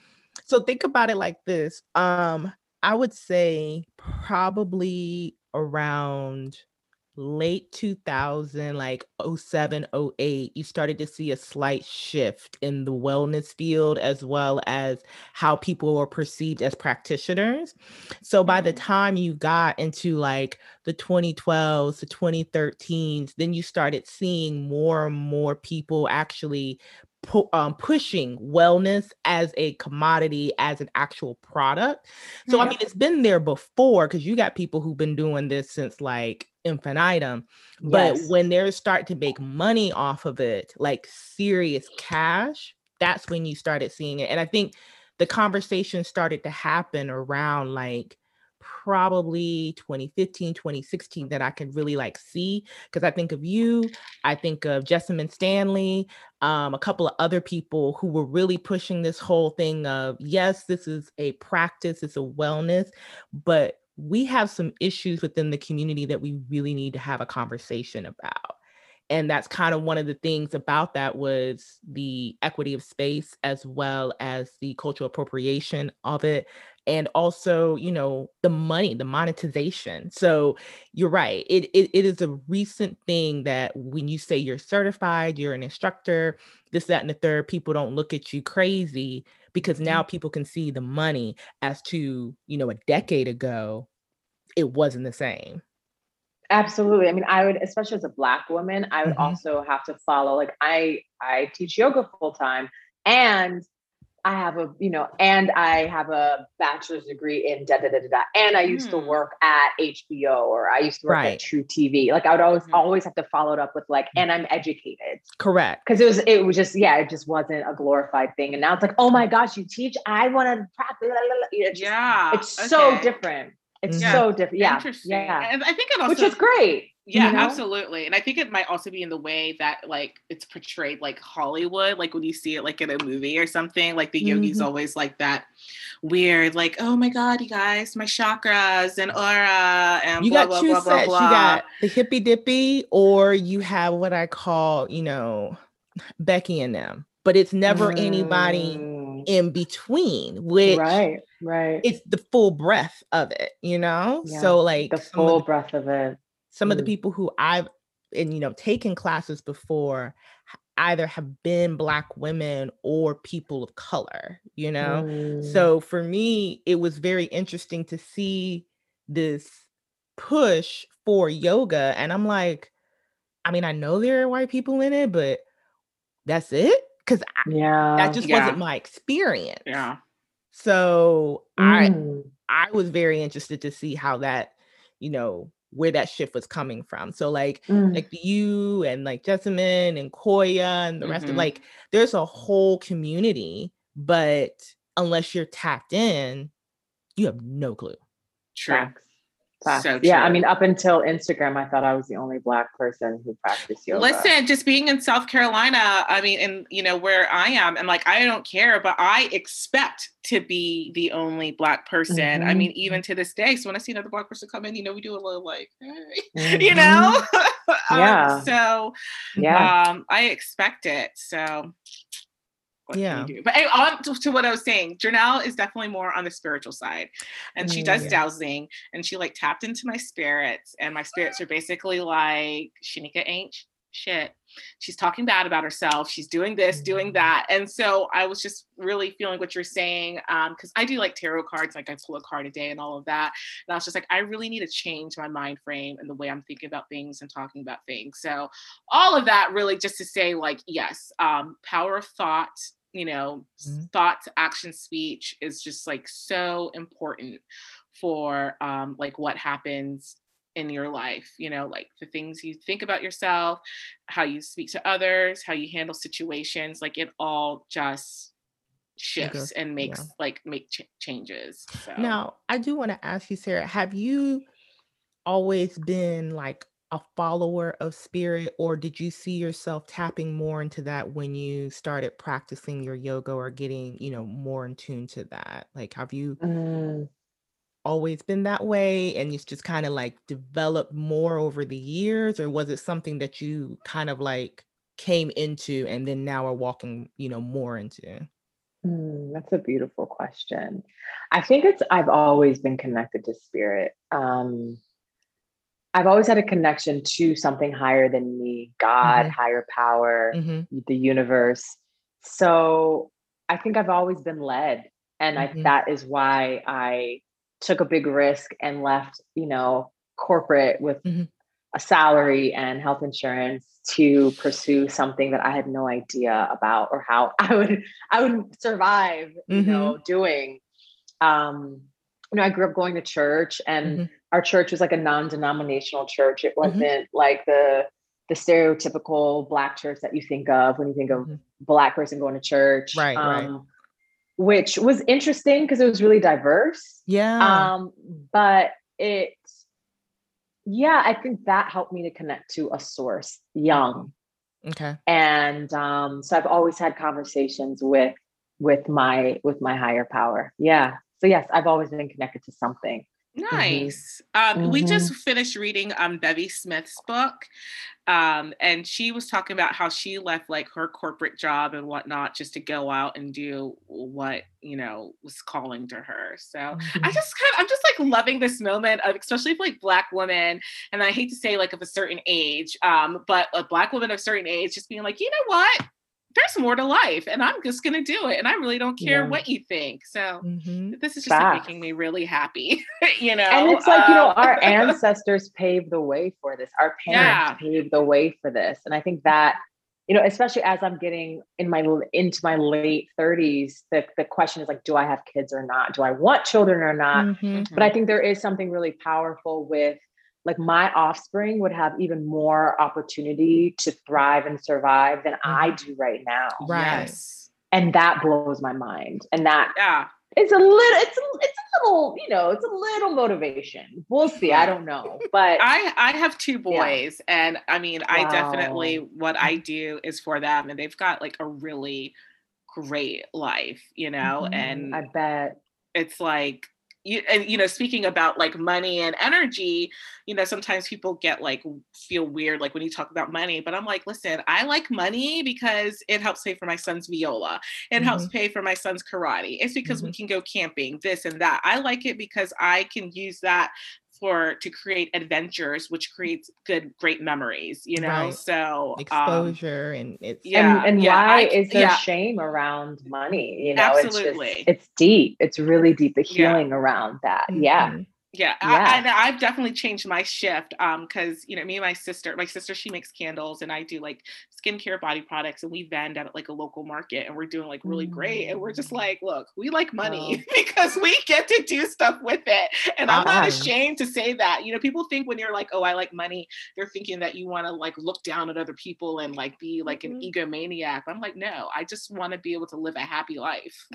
so think about it like this. Um, I would say probably around late 2000 like 07 08 you started to see a slight shift in the wellness field as well as how people were perceived as practitioners so by the mm-hmm. time you got into like the 2012s the 2013s then you started seeing more and more people actually pu- um, pushing wellness as a commodity, as an actual product. So, I mean, it's been there before because you got people who've been doing this since like infinitum. But when they start to make money off of it, like serious cash, that's when you started seeing it. And I think the conversation started to happen around like probably 2015 2016 that i can really like see because i think of you i think of Jessamyn Stanley um, a couple of other people who were really pushing this whole thing of yes this is a practice it's a wellness but we have some issues within the community that we really need to have a conversation about. And that's kind of one of the things about that was the equity of space as well as the cultural appropriation of it and also you know the money the monetization. So you're right it, it, it is a recent thing that when you say you're certified you're an instructor this that and the third people don't look at you crazy because now mm-hmm. people can see the money as to you know a decade ago it wasn't the same absolutely i mean i would especially as a black woman i would mm-hmm. also have to follow like i i teach yoga full time and I have a, you know, and I have a bachelor's degree in da da da da da. And I used mm. to work at HBO or I used to work right. at truTV. Like I would always mm. always have to follow it up with like, and I'm educated. Correct. Because it was it was just, yeah, it just wasn't a glorified thing. And now it's like, oh my gosh, you teach. I want to practice. It's just, yeah. It's okay. so different. It's yeah. so different. Yeah. Interesting. Yeah. And I think it also which is great. Yeah, you know? absolutely. And I think it might also be in the way that like it's portrayed like Hollywood, like when you see it like in a movie or something, like the mm-hmm. yogi's always like that weird, like, oh my God, you guys, my chakras and aura and you blah, got blah, two blah, sets. Blah, blah. You got the hippy dippy, or you have what I call, you know, Becky and them. But it's never mm. anybody in between, which right, right. It's the full breath of it, you know? Yeah, so like the full the, breath of it some mm. of the mm. people who I've and you know taken classes before either have been black women or people of color you know mm. so for me it was very interesting to see this push for yoga and i'm like i mean i know there are white people in it but that's it because yeah that just yeah. wasn't my experience yeah so mm. i i was very interested to see how that you know where that shift was coming from. So like mm. like you and like Jessamyn and Koya and the rest mm-hmm. of like there's a whole community, but unless you're tapped in, you have no clue. True. So yeah, I mean, up until Instagram, I thought I was the only black person who practiced yoga. Listen, just being in South Carolina, I mean, and you know where I am, and like I don't care, but I expect to be the only black person. Mm-hmm. I mean, even to this day. So when I see another black person come in, you know, we do a little like, hey, mm-hmm. you know, yeah. Um, so yeah, um, I expect it. So what yeah. But hey, on to, to, what I was saying, Janelle is definitely more on the spiritual side. And she does mm, yeah. dowsing and she like tapped into my spirits. And my spirits are basically like, Shanika ain't shit. She's talking bad about herself. She's doing this, doing mm-hmm. that. And so I was just really feeling what you're saying. Um, because I do like tarot cards, like I pull a card a day and all of that. And I was just like, I really need to change my mind frame and the way I'm thinking about things and talking about things. So all of that really just to say, like, yes, um, power of thought, you know, mm-hmm. thoughts, action, speech is just like so important for um like what happens in your life you know like the things you think about yourself how you speak to others how you handle situations like it all just shifts and makes yeah. like make ch- changes so. now i do want to ask you sarah have you always been like a follower of spirit or did you see yourself tapping more into that when you started practicing your yoga or getting you know more in tune to that like have you mm always been that way and it's just kind of like developed more over the years or was it something that you kind of like came into and then now are walking you know more into mm, that's a beautiful question i think it's i've always been connected to spirit um i've always had a connection to something higher than me god mm-hmm. higher power mm-hmm. the universe so i think i've always been led and mm-hmm. I, that is why i took a big risk and left, you know, corporate with mm-hmm. a salary and health insurance to pursue something that I had no idea about or how I would I would survive, mm-hmm. you know, doing. Um, you know, I grew up going to church and mm-hmm. our church was like a non-denominational church. It mm-hmm. wasn't like the the stereotypical black church that you think of when you think of mm-hmm. black person going to church. Right. Um, right which was interesting because it was really diverse. Yeah. Um, but it, yeah, I think that helped me to connect to a source young. Okay. And um, so I've always had conversations with with my with my higher power. Yeah. So yes, I've always been connected to something. Mm-hmm. Nice. Mm-hmm. Um, mm-hmm. We just finished reading um, Bevy Smith's book, um, and she was talking about how she left like her corporate job and whatnot just to go out and do what you know was calling to her. So mm-hmm. I just kind of I'm just like loving this moment of especially for like Black women, and I hate to say like of a certain age, um, but a Black woman of certain age just being like, you know what, there's more to life and I'm just going to do it. And I really don't care yeah. what you think. So mm-hmm. this is just like, making me really happy, you know? And it's like, um, you know, our ancestors paved the way for this. Our parents yeah. paved the way for this. And I think that, you know, especially as I'm getting in my, into my late thirties, the, the question is like, do I have kids or not? Do I want children or not? Mm-hmm. But I think there is something really powerful with like my offspring would have even more opportunity to thrive and survive than I mm-hmm. do right now. Right. Yes. And that blows my mind. And that yeah. It's a little, it's a, it's a little, you know, it's a little motivation. We'll see. I don't know, but I, I have two boys, yeah. and I mean, wow. I definitely what I do is for them, and they've got like a really great life, you know. Mm-hmm. And I bet it's like you and you know speaking about like money and energy you know sometimes people get like feel weird like when you talk about money but i'm like listen i like money because it helps pay for my son's viola it mm-hmm. helps pay for my son's karate it's because mm-hmm. we can go camping this and that i like it because i can use that for to create adventures which creates good great memories you know right. so um, exposure um, and it's yeah and, and yeah, why I, is there yeah. shame around money you know absolutely it's, just, it's deep it's really deep the healing yeah. around that mm-hmm. yeah yeah, yeah. I, have definitely changed my shift um because you know me and my sister my sister she makes candles and i do like skincare body products and we vend at like a local market and we're doing like really great and we're just mm. like look we like money oh. because we get to do stuff with it and i'm not ashamed to say that you know people think when you're like oh i like money they're thinking that you want to like look down at other people and like be like an mm-hmm. egomaniac i'm like no i just want to be able to live a happy life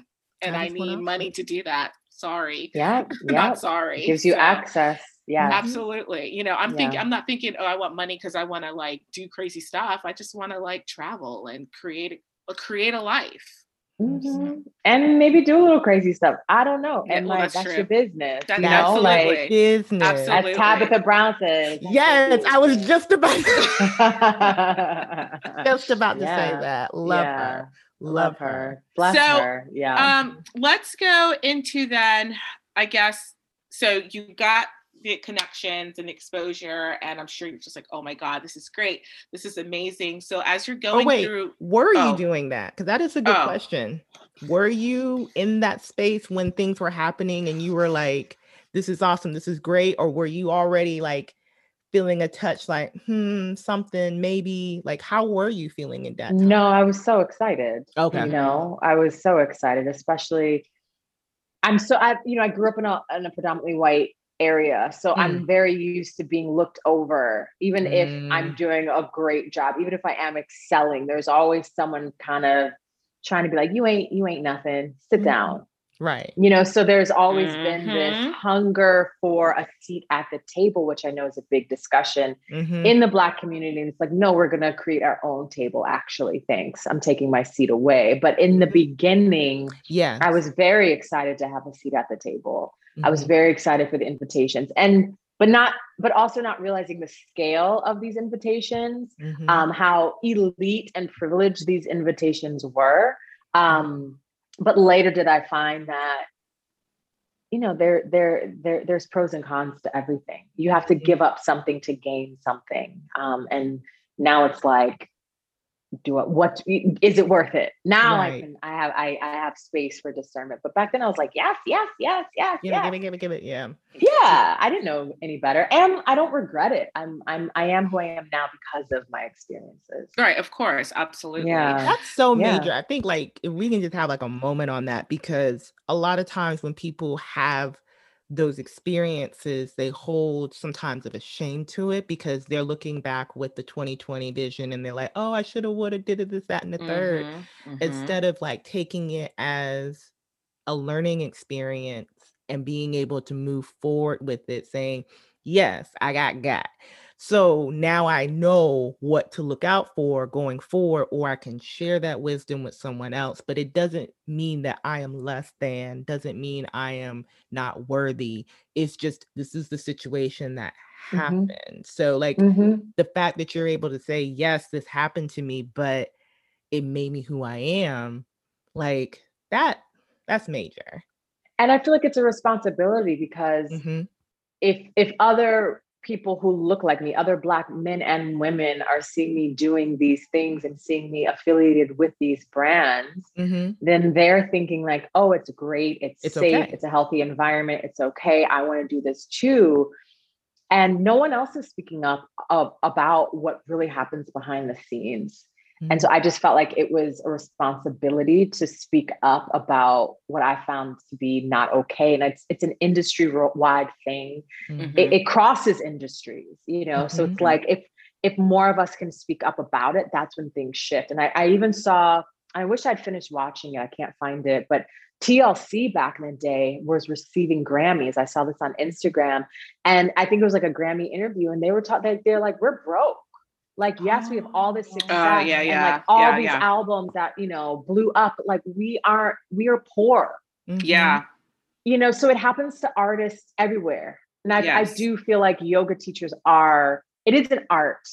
and I, I need money to do that. Sorry. Yeah. Yeah. sorry. It gives you so, access. Yeah. Absolutely. You know, I'm yeah. thinking I'm not thinking, oh, I want money because I want to like do crazy stuff. I just want to like travel and create a create a life. Mm-hmm. And maybe do a little crazy stuff. I don't know. Yeah, and well, like that's, that's your business. That, you know, like business. Absolutely. As Tabitha Brown says. Yes, I was just about to, just about to yeah. say that. Love yeah. her. Love, her. Bless so, her. Yeah. Um, let's go into then, I guess. So you got the connections and exposure and i'm sure you're just like oh my god this is great this is amazing so as you're oh, going oh, wait, through were oh. you doing that because that is a good oh. question were you in that space when things were happening and you were like this is awesome this is great or were you already like feeling a touch like hmm something maybe like how were you feeling in that time? no i was so excited okay you know i was so excited especially i'm so i you know i grew up in a, in a predominantly white area. So mm. I'm very used to being looked over, even mm. if I'm mm. doing a great job, even if I am excelling, there's always someone kind of trying to be like, you ain't, you ain't nothing, sit mm. down. Right. You know, so there's always mm-hmm. been this mm-hmm. hunger for a seat at the table, which I know is a big discussion mm-hmm. in the Black community. And it's like, no, we're going to create our own table, actually. Thanks. I'm taking my seat away. But in the mm-hmm. beginning, yeah, I was very excited to have a seat at the table. Mm-hmm. I was mm-hmm. very excited for the invitations. And but not but also not realizing the scale of these invitations um, how elite and privileged these invitations were um, but later did i find that you know there there there there's pros and cons to everything. You have to give up something to gain something. Um, and now it's like do it what is it worth it? Now right. i can i have I, I have space for discernment. But back then i was like yes yes yes yes give yes. it give it give it give it yeah. Yeah i didn't know any better. And i don't regret it. I'm i'm i am who i am now because of my experiences. Right of course. Absolutely. Yeah. That's so major. Yeah. i think like if we can just have like a moment on that because a lot of times when people have those experiences they hold sometimes of a shame to it because they're looking back with the 2020 vision and they're like oh i should have would have did it this that and the 3rd mm-hmm, mm-hmm. instead of like taking it as a learning experience and being able to move forward with it saying yes i got got so now I know what to look out for going forward, or I can share that wisdom with someone else. But it doesn't mean that I am less than, doesn't mean I am not worthy. It's just this is the situation that mm-hmm. happened. Mm-hmm. So, like mm-hmm. the fact that you're able to say, yes, this happened to me, but it made me who I am, like that, that's major. And I feel like it's a responsibility because mm-hmm. if if other people who look like me, other Black men and women are seeing me doing these things and seeing me affiliated with these brands, mm-hmm. then they're thinking, like, oh, it's great, it's, it's safe, okay. it's a healthy environment, it's okay, I want to do this too. And no one else is speaking up of, about what really happens behind the scenes. Mm-hmm. And so I just felt like it was a responsibility to speak up about what I found to be not okay. And it's it's an industry wide thing. Mm-hmm. It, it, crosses industries, you know. So it's mm-hmm. like if if more of us can speak up about it, that's when things shift. And I, I even saw. I wish I'd finished watching it. I can't find it, but TLC back in the day was receiving Grammys. I saw this on Instagram, and I think it was like a Grammy interview, and they were taught that they're like, we're broke like, yes, we have all this oh. success uh, yeah, yeah, and like all yeah, these yeah. albums that, you know, blew up. Like we are, we are poor. Mm-hmm. Yeah. You know, so it happens to artists everywhere. And I, yes. I do feel like yoga teachers are, it is an art.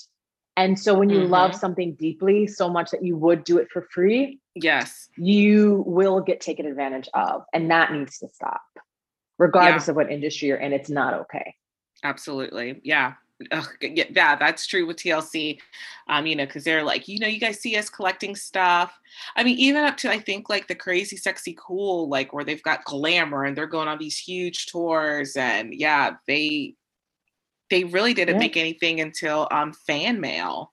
And so when you mm-hmm. love something deeply so much that you would do it for free, yes, you will get taken advantage of. And that needs to stop, regardless yeah. of what industry you're in. It's not okay. Absolutely. Yeah. Ugh, yeah, that's true with TLC. Um, you know, because they're like, you know, you guys see us collecting stuff. I mean, even up to I think like the crazy, sexy, cool, like where they've got glamour and they're going on these huge tours, and yeah, they they really didn't yeah. make anything until um fan mail.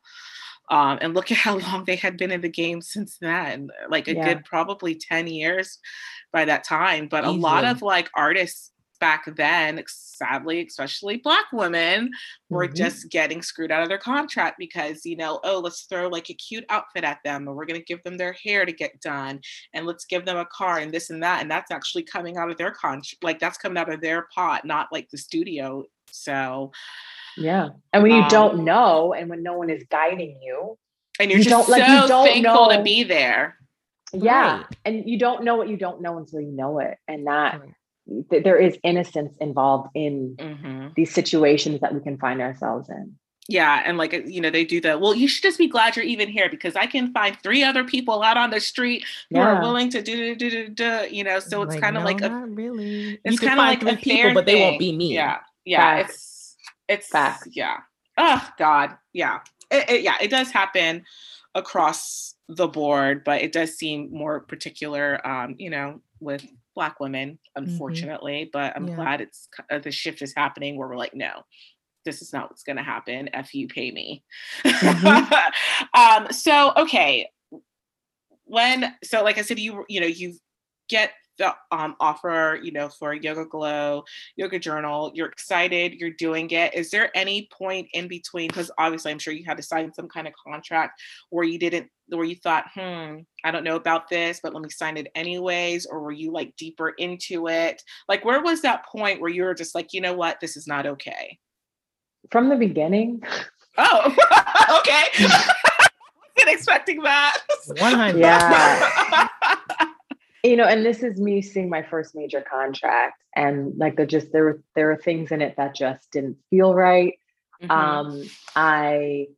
Um, and look at how long they had been in the game since then, like a yeah. good probably 10 years by that time. But Easily. a lot of like artists back then, sadly, especially Black women, were mm-hmm. just getting screwed out of their contract because, you know, oh, let's throw like a cute outfit at them and we're going to give them their hair to get done and let's give them a car and this and that. And that's actually coming out of their contract, like that's coming out of their pot, not like the studio So, yeah. And when you um, don't know, and when no one is guiding you, and you're you just so like, you don't thankful know. to be there. Yeah. Right. And you don't know what you don't know until you know it. And that right. Th- there is innocence involved in mm-hmm. these situations that we can find ourselves in. Yeah, and like you know, they do that. Well, you should just be glad you're even here because I can find three other people out on the street who yeah. are willing to do do do do. You know, so it's like, kind of no, like a really. It's kind of like three people, but they won't be me. Yeah, yeah. Facts. It's it's Facts. yeah. Oh God, yeah. It, it, yeah, it does happen across the board, but it does seem more particular. Um, you know, with black women, mm-hmm. unfortunately. Mm-hmm. But I'm yeah. glad it's uh, the shift is happening where we're like, no, this is not what's going to happen. F you pay me. Mm-hmm. um, so, okay. When, so like I said, you, you know, you get the um, offer, you know, for Yoga Glo, Yoga Journal. You're excited, you're doing it. Is there any point in between? Because obviously, I'm sure you had to sign some kind of contract where you didn't, where you thought, hmm, I don't know about this, but let me sign it anyways. Or were you like deeper into it? Like, where was that point where you were just like, you know what, this is not okay? from the beginning. Oh, okay. Wasn't expecting that. 100. Yeah. You know, and this is me seeing my first major contract, and like there just there were there were things in it that just didn't feel right. Mm-hmm. Um, I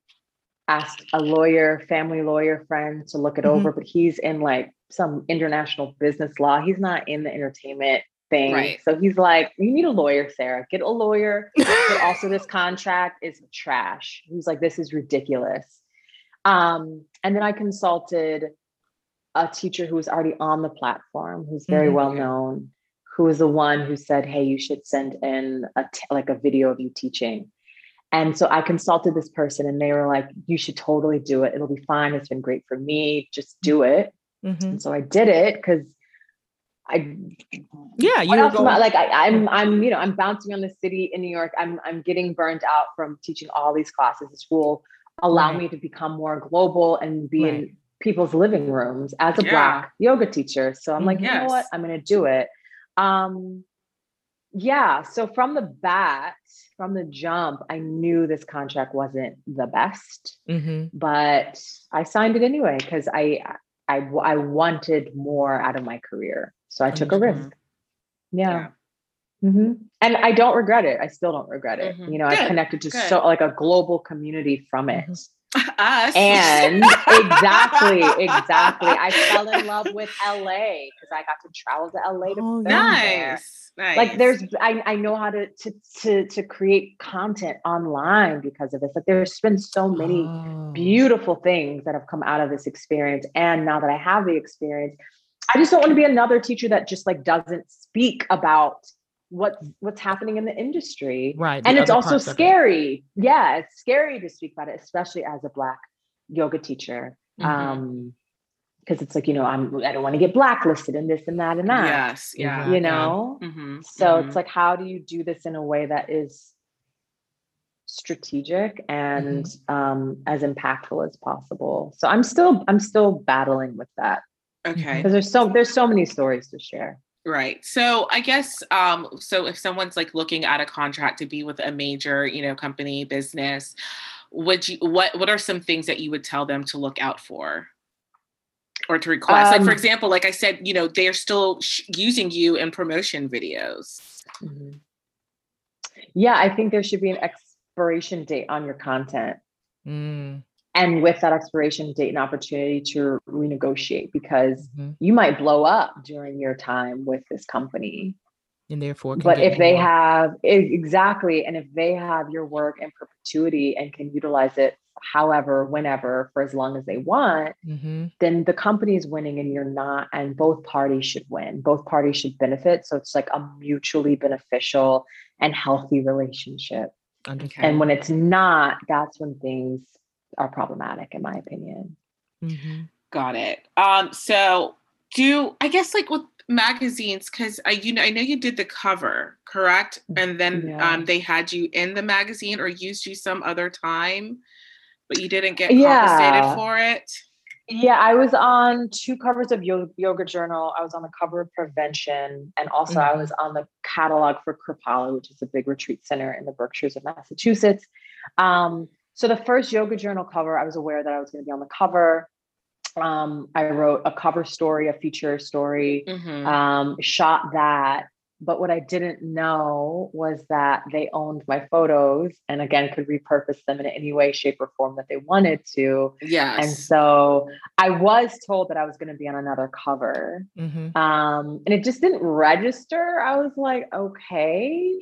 asked a lawyer, family lawyer friend, to look it mm-hmm. over, but he's in like some international business law. He's not in the entertainment thing. Right. So he's like, you need a lawyer, Sarah. Get a lawyer. but also, this contract is trash. He's like, this is ridiculous. Um, and then I consulted a teacher who was already on the platform, who's very mm-hmm. well known, who was the one who said, "Hey, you should send in a t- like a video of you teaching." And so I consulted this person, and they were like, "You should totally do it. It'll be fine. It's been great for me. Just do it." Mm-hmm. And so I did it because I yeah, you else going- like I, am I'm, I'm you know I'm bouncing on the city in New York. I'm I'm getting burnt out from teaching all these classes. This will allow right. me to become more global and be right. in people's living rooms as a yeah. black yoga teacher. So I'm like, yes. you know what? I'm gonna do it. Um yeah, so from the bat, from the jump, I knew this contract wasn't the best, mm-hmm. but I signed it anyway because I, I I wanted more out of my career. So I took a risk. Yeah. yeah. Mm-hmm. And I don't regret it. I still don't regret it. Mm-hmm. You know, I connected to Good. so like a global community from it. Us. And exactly, exactly. I fell in love with LA because I got to travel to LA to oh, nice. Nice. Like there's I, I know how to, to to to create content online because of this. Like there's been so many oh. beautiful things that have come out of this experience. And now that I have the experience, I just don't want to be another teacher that just like doesn't speak about what's what's happening in the industry. Right. And it's also scary. It. Yeah, it's scary to speak about it, especially as a black yoga teacher. Mm-hmm. Um, because it's like, you know, I'm I don't want to get blacklisted and this and that and that. Yes. Yeah. You know? Yeah. Mm-hmm, so mm-hmm. it's like, how do you do this in a way that is strategic and mm-hmm. um as impactful as possible? So I'm still I'm still battling with that. Okay. Because there's so there's so many stories to share. Right. So I guess um so if someone's like looking at a contract to be with a major, you know, company, business, would you what what are some things that you would tell them to look out for? Or to request, um, like for um example, like I said, you know, they're still sh- using you in promotion videos. Mm-hmm. Yeah, I think there should be an expiration date on your content. Mm and with that expiration date and opportunity to renegotiate because mm-hmm. you might blow up during your time with this company and therefore but if they more. have exactly and if they have your work in perpetuity and can utilize it however whenever for as long as they want mm-hmm. then the company is winning and you're not and both parties should win both parties should benefit so it's like a mutually beneficial and healthy relationship okay. and when it's not that's when things are problematic in my opinion. Mm-hmm. Got it. Um, so do I guess like with magazines because I you know I know you did the cover correct and then yeah. um, they had you in the magazine or used you some other time but you didn't get compensated yeah. for it Yeah, I was on two covers of Yoga, Yoga Journal. I was on the cover of Prevention, and also mm-hmm. I was on the catalog for Kripalu, which is a big retreat center in the Berkshires of Massachusetts. Um, so the first Yoga Journal cover, I was aware that I was going to be on the cover. Um, I wrote a cover story, a feature story, mm-hmm. um, shot that, but what I didn't know was that they owned my photos and again could repurpose them in any way, shape, or form that they wanted to. Yes. And so I was told that I was going to be on another cover. Mm-hmm. Um, and it just didn't register. I was like, okay.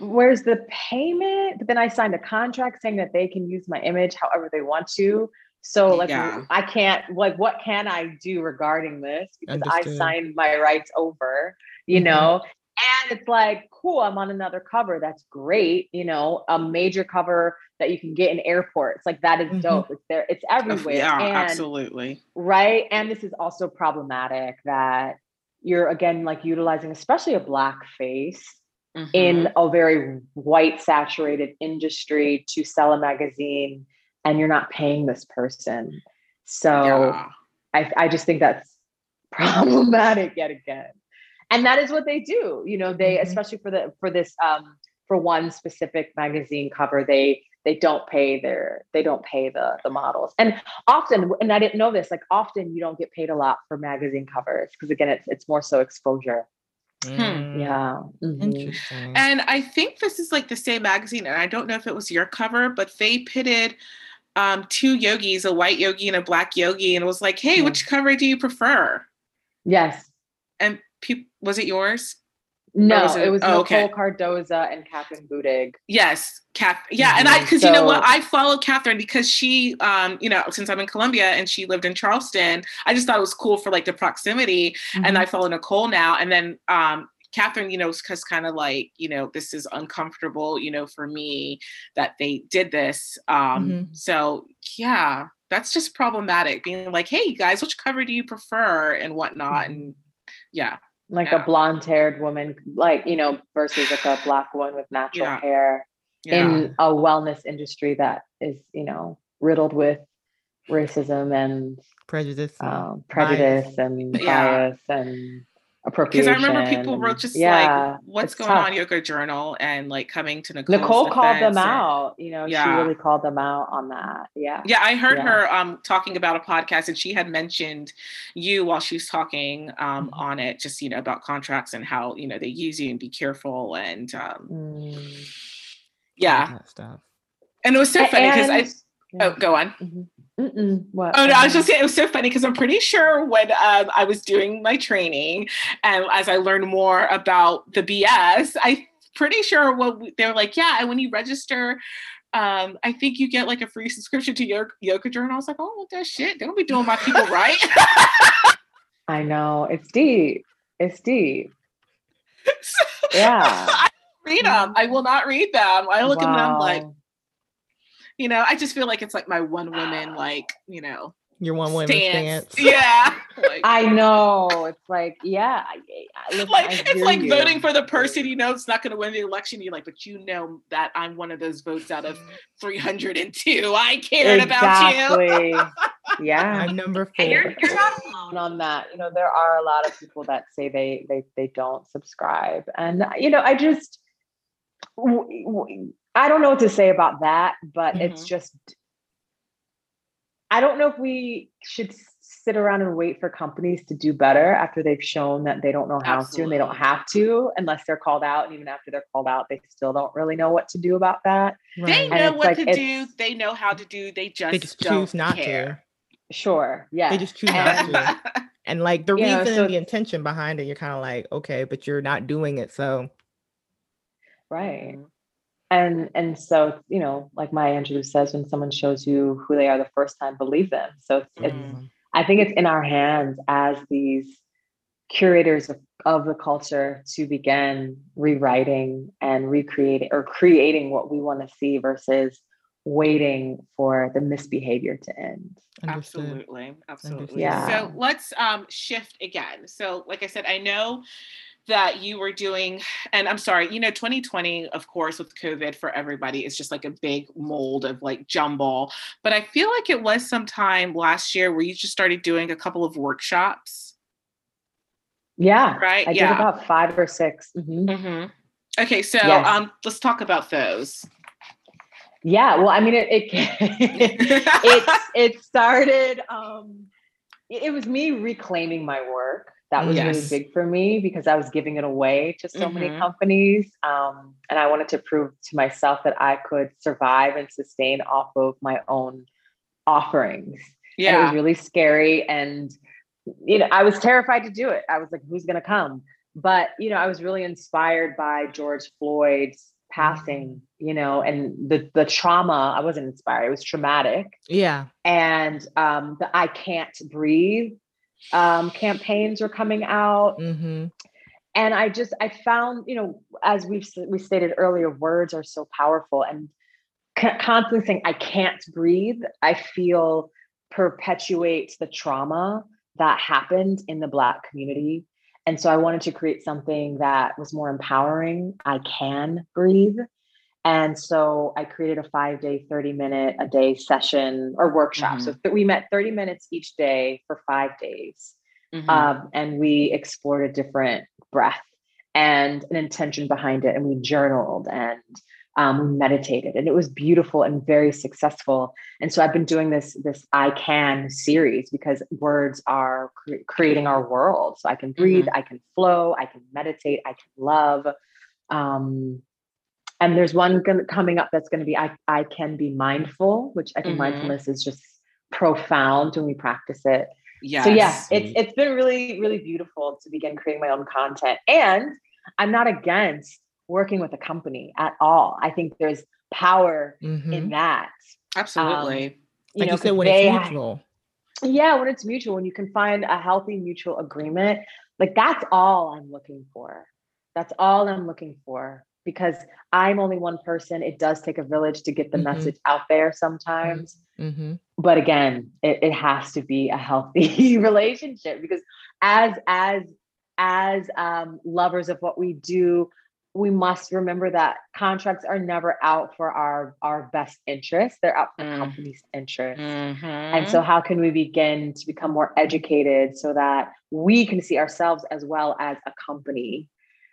Where's the payment? But then I signed a contract saying that they can use my image however they want to. So like yeah. I can't like what can I do regarding this because Understood. I signed my rights over you mm-hmm. know? And it's like, cool, I'm on another cover. That's great. You know, a major cover that you can get in airports. Like that is mm-hmm. dope. It's there, it's everywhere. Yeah, and, absolutely. Right. And this is also problematic that you're again like utilizing, especially a black face mm-hmm. in a very white saturated industry to sell a magazine and you're not paying this person. So yeah. I, I just think that's problematic yet again and that is what they do you know they mm-hmm. especially for the for this um for one specific magazine cover they they don't pay their they don't pay the the models and often and i didn't know this like often you don't get paid a lot for magazine covers because again it's it's more so exposure Hmm. Yeah. Mm-hmm. Interesting. And I think this is like the same magazine, and I don't know if it was your cover, but they pitted um, two yogis, a white yogi and a black yogi, and it was like, hey, yeah. which cover do you prefer? Yes. And people was it yours? No, was it? it? was oh, Nicole okay. Cardoza and Kathryn Budig. Yes, Kath. Yeah, mm-hmm. and I because so, you know what, I follow Kathryn because she, um, you know, since I'm in Columbia and she lived in Charleston, I just thought it was cool for like the proximity. Mm-hmm. And I follow Nicole now, and then um, Kathryn, you know, because kind of like, you know, this is uncomfortable, you know, for me that they did this. Um, mm-hmm. So yeah, that's just problematic. Being like, hey guys, which cover do you prefer and whatnot, mm-hmm. and yeah like yeah. a blonde haired woman, like, you know, versus like a black one with natural yeah. hair yeah. in a wellness industry that is, you know, riddled with racism and prejudice, um, prejudice and bias and appropriation. Because I remember people wrote just yeah, like, "What's going tough. on?" Yoga Journal and like coming to Nicole's Nicole called them out. You know, yeah. she really called them out on that. Yeah, yeah. I heard yeah. her um talking about a podcast, and she had mentioned you while she was talking um mm-hmm. on it, just you know about contracts and how you know they use you and be careful and um mm. yeah stuff. And it was so funny because I. Oh, go on. Mm-hmm. What? Oh no, I was just saying it was so funny because I'm pretty sure when um, I was doing my training and as I learned more about the BS, I'm pretty sure what we, they're like, yeah, and when you register, um, I think you get like a free subscription to Yoga, Yoga Journal. I was like, oh, that shit, they don't be doing my people right. I know it's deep. It's deep. So, yeah. I read them. I will not read them. I look wow. at them like you know, I just feel like it's like my one woman, like, you know, your one woman stance. stance. Yeah. Like, I know. It's like, yeah. Listen, like it's like you. voting for the person you know it's not going to win the election. You're like, but you know that I'm one of those votes out of 302. I cared exactly. about you. yeah. I'm number four. You're, you're, not alone on that. You know, there are a lot of people that say they they they don't subscribe, and you know, I just. W- w- I don't know what to say about that, but mm-hmm. it's just I don't know if we should sit around and wait for companies to do better after they've shown that they don't know how Absolutely. to and they don't have to unless they're called out. And even after they're called out, they still don't really know what to do about that. Right. They know what like, to do. They know how to do. They just, they just choose not care. to. Sure. Yeah. They just choose not to. And like the reason know, so, and the intention behind it, you're kind of like, okay, but you're not doing it. So. Right and and so you know like maya angelou says when someone shows you who they are the first time believe them. So it's, mm. it's i think it's in our hands as these curators of, of the culture to begin rewriting and recreating or creating what we want to see versus waiting for the misbehavior to end. Absolutely. Absolutely. Yeah. So let's um shift again. So like i said i know that you were doing and i'm sorry you know 2020 of course with covid for everybody is just like a big mold of like jumble but i feel like it was sometime last year where you just started doing a couple of workshops yeah right i yeah. did about five or 6 mm-hmm. Mm-hmm. okay so yes. um let's talk about those yeah well i mean it it it, it started um it was me reclaiming my work that was yes. really big for me because I was giving it away to so mm-hmm. many companies. Um, and I wanted to prove to myself that I could survive and sustain off of my own offerings. Yeah. And it was really scary. And, you know, I was terrified to do it. I was like, who's going to come? But, you know, I was really inspired by George Floyd's passing, mm-hmm. you know, and the the trauma. I wasn't inspired. It was traumatic. Yeah. And um, the I can't breathe um, campaigns were coming out. Mm-hmm. And I just, I found, you know, as we've we stated earlier, words are so powerful. And constantly saying, I can't breathe, I feel perpetuates the trauma that happened in the Black community. And so I wanted to create something that was more empowering. I can breathe. And so I created a five day, 30 minute a day session or workshop. Mm-hmm. So we met 30 minutes each day for five days. Mm-hmm. Um, and we explored a different breath and an intention behind it. And we journaled and um, we meditated and it was beautiful and very successful. And so I've been doing this, this I can series because words are cre- creating our world. So I can breathe, mm-hmm. I can flow, I can meditate, I can love. Um, and there's one coming up that's going to be I, I can be mindful which i think mm-hmm. mindfulness is just profound when we practice it. Yes. so yeah it's it's been really really beautiful to begin creating my own content. And i'm not against working with a company at all. I think there's power mm-hmm. in that. Absolutely. Um, you like know you said when it's mutual. yeah when it's mutual when you can find a healthy mutual agreement like that's all i'm looking for. That's all i'm looking for because I'm only one person. It does take a village to get the mm-hmm. message out there sometimes. Mm-hmm. But again, it, it, has to be a healthy relationship because as as as um, lovers of what we do, we must remember that contracts are never out for our our best interest. They're out for mm. company's interest. Mm-hmm. And so how can we begin to become more educated so that we can see ourselves as well as a company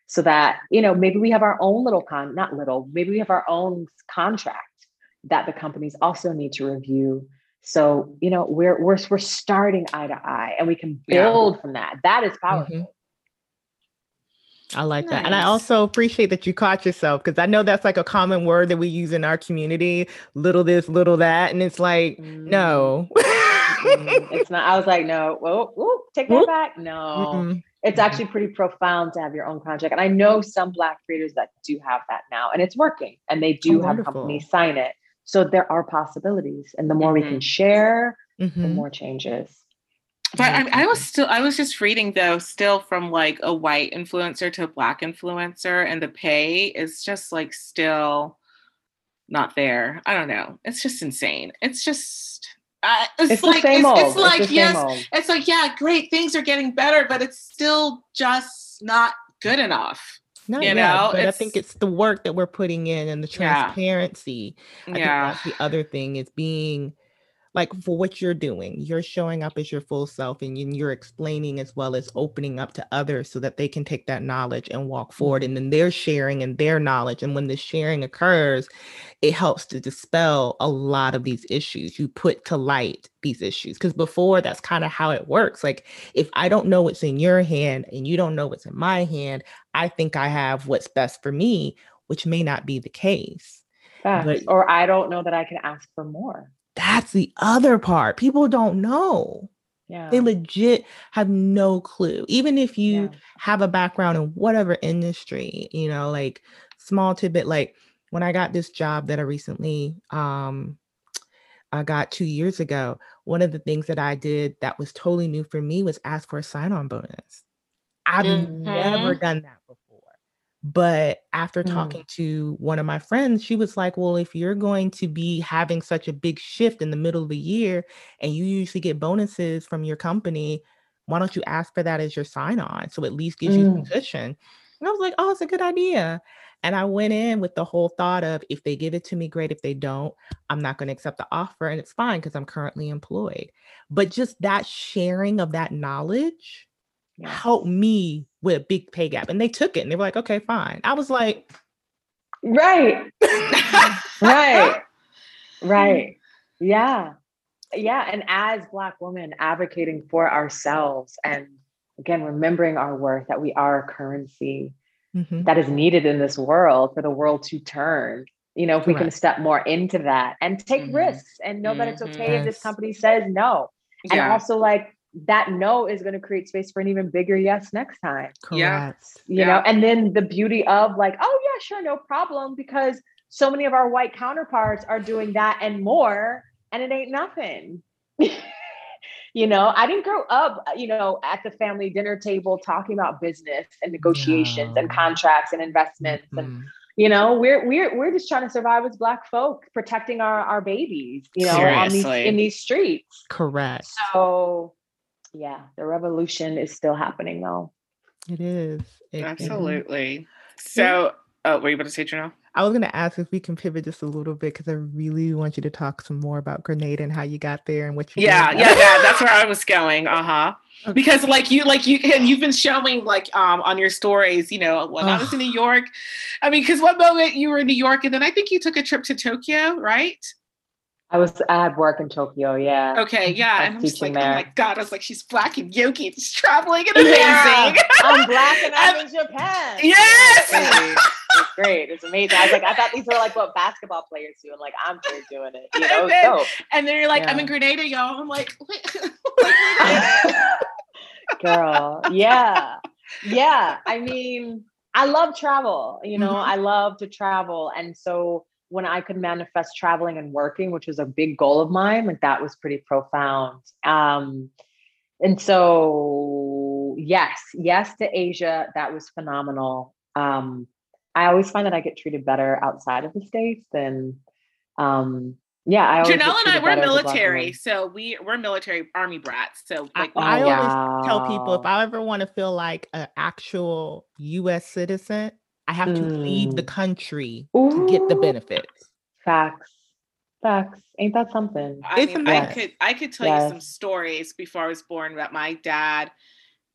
so that you know maybe we have our own little con not little maybe we have our own contract that the companies also need to review so you know we're we're we're starting eye to eye and we can build yeah. from that that is powerful mm-hmm. I like nice. that. And I also appreciate that you caught yourself because I know that's like a common word that we use in our community little this, little that. And it's like, mm. no. it's not. I was like, no, whoa, whoa take that back. No. Mm-mm it's mm-hmm. actually pretty profound to have your own contract. And I know some Black creators that do have that now, and it's working, and they do oh, have companies sign it. So there are possibilities, and the more mm-hmm. we can share, mm-hmm. the more changes. But I, I, was still, I was just reading though, still from like a white influencer to a black influencer, and the pay is just like still not there. I don't know. It's just insane. It's just uh, it's, it's, like it's, it's, like it's yes, old. it's like yeah, great things are getting better, but it's still just not good enough. Not you yet, know, but I think it's the work that we're putting in and the transparency. Yeah. I yeah. think that's the other thing is being like for what you're doing you're showing up as your full self and you're explaining as well as opening up to others so that they can take that knowledge and walk forward. And mm-hmm. then they're sharing and their knowledge. And when the sharing occurs it helps to dispel a lot of these issues. You put to light these issues. Because before that's kind of how it works. Like if i don't know what's in your hand and you don't know what's in my hand i think i have what's best for me which may not be the case. But, or i don't know that i can ask for more that's the other part. People don't know. Yeah. They legit have no clue. Even if you yeah. have a background in whatever industry, you know, like small tidbit, like when I got this job that I recently um I got two years ago, one of the things that I did that was totally new for me was ask for a sign-on bonus. I've mm-hmm. never done that. But after mm. talking to one of my friends, she was like, Well, if you're going to be having such a big shift in the middle of the year and you usually get bonuses from your company, why don't you ask for that as your sign on? So at least gives mm. you some mm. cushion. And I was like, oh, it's a good idea. And I went in with the whole thought of if they give it to me, great. If they don't, I'm not going to accept the offer and it's fine because I'm currently employed. But just that sharing of that knowledge yeah. helped me with a big pay gap. And they took it and they were like, okay, fine. I was like, right, right, right. Yeah. Yeah. And as Black women advocating for ourselves and again, remembering our worth, that we are a currency mm-hmm. that is needed in this world for the world to turn. You know, if we can step more into that and take mm-hmm. risks and know mm-hmm. that it's okay yes. if this company says no. Yeah. And also like that no is going to create space for an even bigger yes next time. Correct. You yeah. know, and then the beauty of like, oh yeah, sure, no problem, because so many of our white counterparts are doing that and more, and it ain't nothing. you know, I didn't grow up, you know, at the family dinner table talking about business and negotiations and contracts and investments mm-hmm. and you know we're we're we're just trying to survive as black folk protecting our our babies you know on these, in these streets correct so yeah, the revolution is still happening though. It is. It, Absolutely. so, oh, were you about to say, Janelle? I was going to ask if we can pivot just a little bit because I really want you to talk some more about Grenada and how you got there and what you. Yeah, yeah, yeah. That's where I was going. Uh huh. Okay. Because like you, like you, and you've been showing like um on your stories, you know, when I was in New York. I mean, because one moment you were in New York, and then I think you took a trip to Tokyo, right? I was I had work in Tokyo, yeah. Okay, yeah. And I'm just like, there. oh my god, I was like, she's black and yogi, she's traveling and amazing. Yeah, I'm black and I'm in Japan. Yes. It's great. It's amazing. I was like, I thought these were like what basketball players do, and like I'm here doing it. You know, and then, dope. and then you're like, yeah. I'm in Grenada, y'all. I'm like, girl, yeah, yeah. I mean, I love travel. You know, mm-hmm. I love to travel, and so when I could manifest traveling and working, which was a big goal of mine, like that was pretty profound. Um, and so, yes, yes to Asia, that was phenomenal. Um, I always find that I get treated better outside of the states than, um, yeah. I Janelle and I we're military, so we we're military army brats. So like, I, I always tell people if I ever want to feel like an actual U.S. citizen, I have to leave the mm. country Ooh. to get the benefits. Facts. Facts. Ain't that something? I mean, I could I could tell yes. you some stories before I was born that my dad,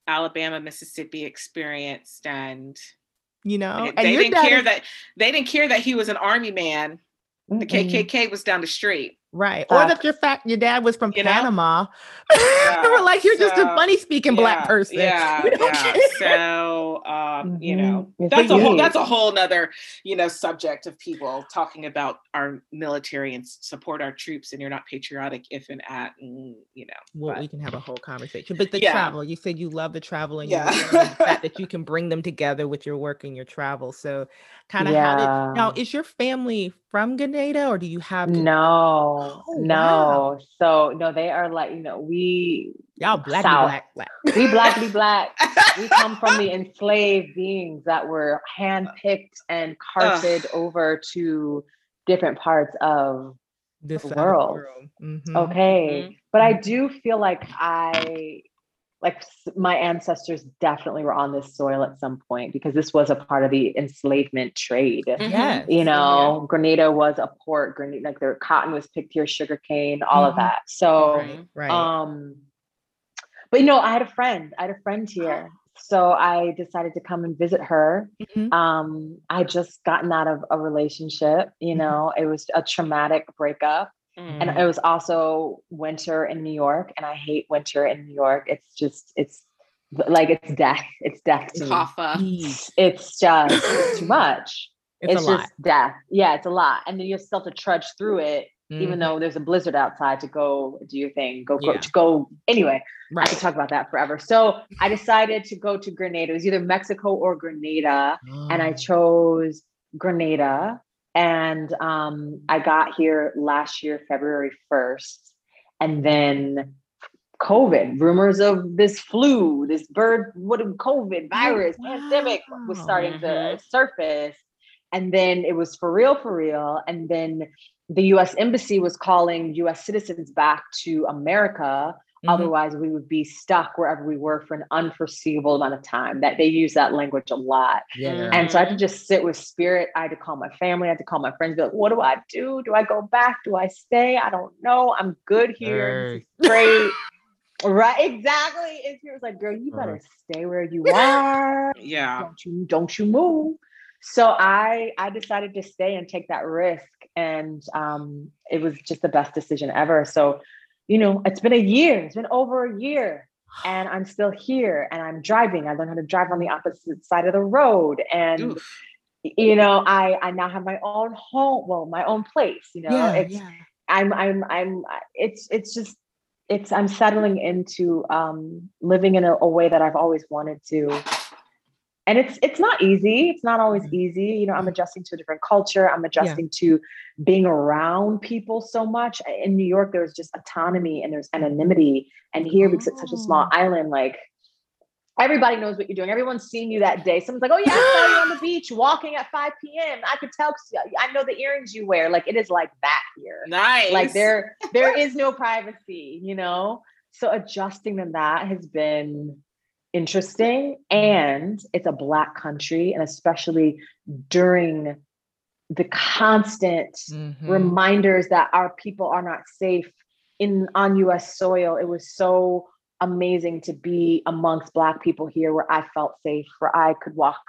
Alabama, Mississippi experienced and you know, they, they didn't care is- that they didn't care that he was an army man. The Mm-mm. KKK was down the street. Right. or that your fact your dad was from you Panama. Yeah. We're like, you're so, just a funny speaking yeah, black person. Yeah. yeah. So um, mm-hmm. you know, that's a whole that's a whole nother, you know, subject of people talking about our military and support our troops and you're not patriotic if and at and you know. Well, but, we can have a whole conversation. But the travel, you said you love the travel and yeah. the fact that you can bring them together with your work and your travel. So kind of how did now is your family from Grenada or do you have no oh, no wow. so no they are like you know we y'all black black black we blackly black we come from the enslaved beings that were handpicked and carted uh. over to different parts of this the world, world. Mm-hmm. okay mm-hmm. but i do feel like i like my ancestors definitely were on this soil at some point because this was a part of the enslavement trade. Mm-hmm. Yes. You know, yeah. Grenada was a port, Grenada, like their cotton was picked here, sugar cane, all mm-hmm. of that. So, right, right. um, but you know, I had a friend, I had a friend here. So I decided to come and visit her. Mm-hmm. Um, I just gotten out of a relationship, you mm-hmm. know, it was a traumatic breakup. Mm. And it was also winter in New York, and I hate winter in New York. It's just it's like it's death. It's death to me. It's just it's too much. It's, it's just lot. death. Yeah, it's a lot, and then you still have to trudge through it, mm. even mm-hmm. though there's a blizzard outside to go do your thing. Go, yeah. go to go anyway. Right. I could talk about that forever. So I decided to go to Grenada. It was either Mexico or Grenada, oh. and I oh. chose Grenada and um, I got here last year, February 1st. And then COVID, rumors of this flu, this bird, what COVID virus, wow. pandemic was starting to mm-hmm. surface. And then it was for real, for real. And then the US Embassy was calling US citizens back to America Mm-hmm. Otherwise, we would be stuck wherever we were for an unforeseeable amount of time. That they use that language a lot. Yeah. And so I had to just sit with spirit. I had to call my family, I had to call my friends, be like, what do I do? Do I go back? Do I stay? I don't know. I'm good here. Great. right, exactly. And he was like, girl, you better stay where you are. yeah. Don't you don't you move. So I I decided to stay and take that risk. And um, it was just the best decision ever. So you know, it's been a year, it's been over a year, and I'm still here and I'm driving. I learned how to drive on the opposite side of the road. And Oof. you know, I I now have my own home, well, my own place, you know. Yeah, it's yeah. I'm I'm I'm it's it's just it's I'm settling into um living in a, a way that I've always wanted to and it's it's not easy. It's not always mm-hmm. easy. You know i'm adjusting to a different culture. I'm adjusting yeah. to being around people so much. In new york there's just autonomy and there's anonymity. And here because it's such a small oh. island like everybody knows what you're doing. Everyone's seen you that day. Someone's like oh yeah i saw you on the beach walking at 5 p.m i could tell i know the earrings you wear. Like it is like that here. Nice. like there there is no privacy you know? So adjusting to that has been interesting and it's a black country and especially during the constant mm-hmm. reminders that our people are not safe in on US soil it was so amazing to be amongst black people here where I felt safe where I could walk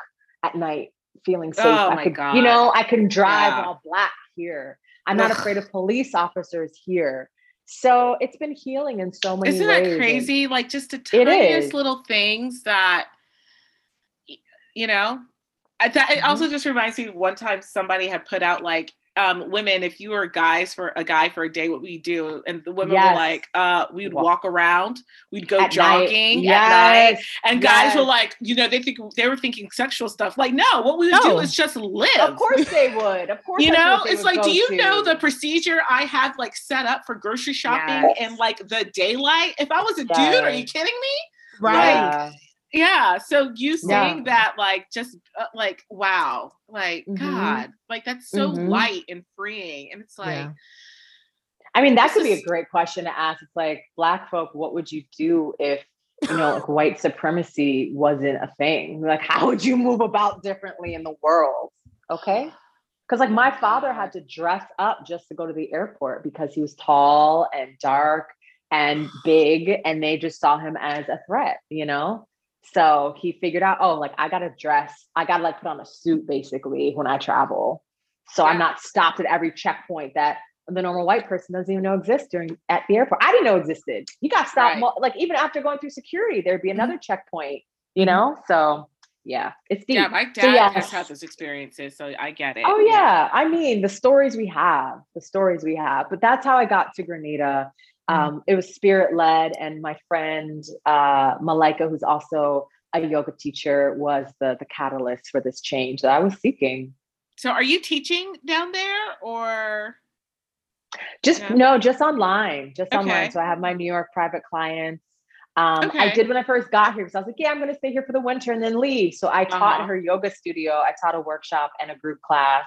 at night feeling safe oh I could God. you know I can drive yeah. while black here I'm not afraid of police officers here so it's been healing in so many Isn't ways. Isn't that crazy? like just the tiniest little things that, you know, that it mm-hmm. also just reminds me one time somebody had put out like um, women, if you were guys for a guy for a day, what we do, and the women yes. were like, uh, we'd walk. walk around, we'd go at jogging night. at yes. night, and guys were like, you know, they think they were thinking sexual stuff. Like, no, what we would no. do is just live. Of course they would. Of course, you know, it's like, do you to. know the procedure I have like set up for grocery shopping in like the daylight? If I was a dude, are you kidding me? Right. Yeah yeah so you saying yeah. that like just uh, like wow like mm-hmm. god like that's so mm-hmm. light and freeing and it's like yeah. i mean that could be a great question to ask it's like black folk what would you do if you know like white supremacy wasn't a thing like how would you move about differently in the world okay because like my father had to dress up just to go to the airport because he was tall and dark and big and they just saw him as a threat you know so he figured out, oh, like I gotta dress, I gotta like put on a suit basically when I travel. So yeah. I'm not stopped at every checkpoint that the normal white person doesn't even know exists during at the airport. I didn't know existed. You got stopped right. like even after going through security, there'd be another mm-hmm. checkpoint, you mm-hmm. know? So yeah, it's deep. Yeah, my dad so, yes. has had those experiences, so I get it. Oh yeah. yeah. I mean the stories we have, the stories we have. But that's how I got to Grenada. Um, it was spirit led, and my friend uh, Malika, who's also a yoga teacher, was the the catalyst for this change that I was seeking. So, are you teaching down there, or just yeah. no, just online, just okay. online. So I have my New York private clients. Um, okay. I did when I first got here because I was like, yeah, I'm going to stay here for the winter and then leave. So I taught uh-huh. her yoga studio. I taught a workshop and a group class.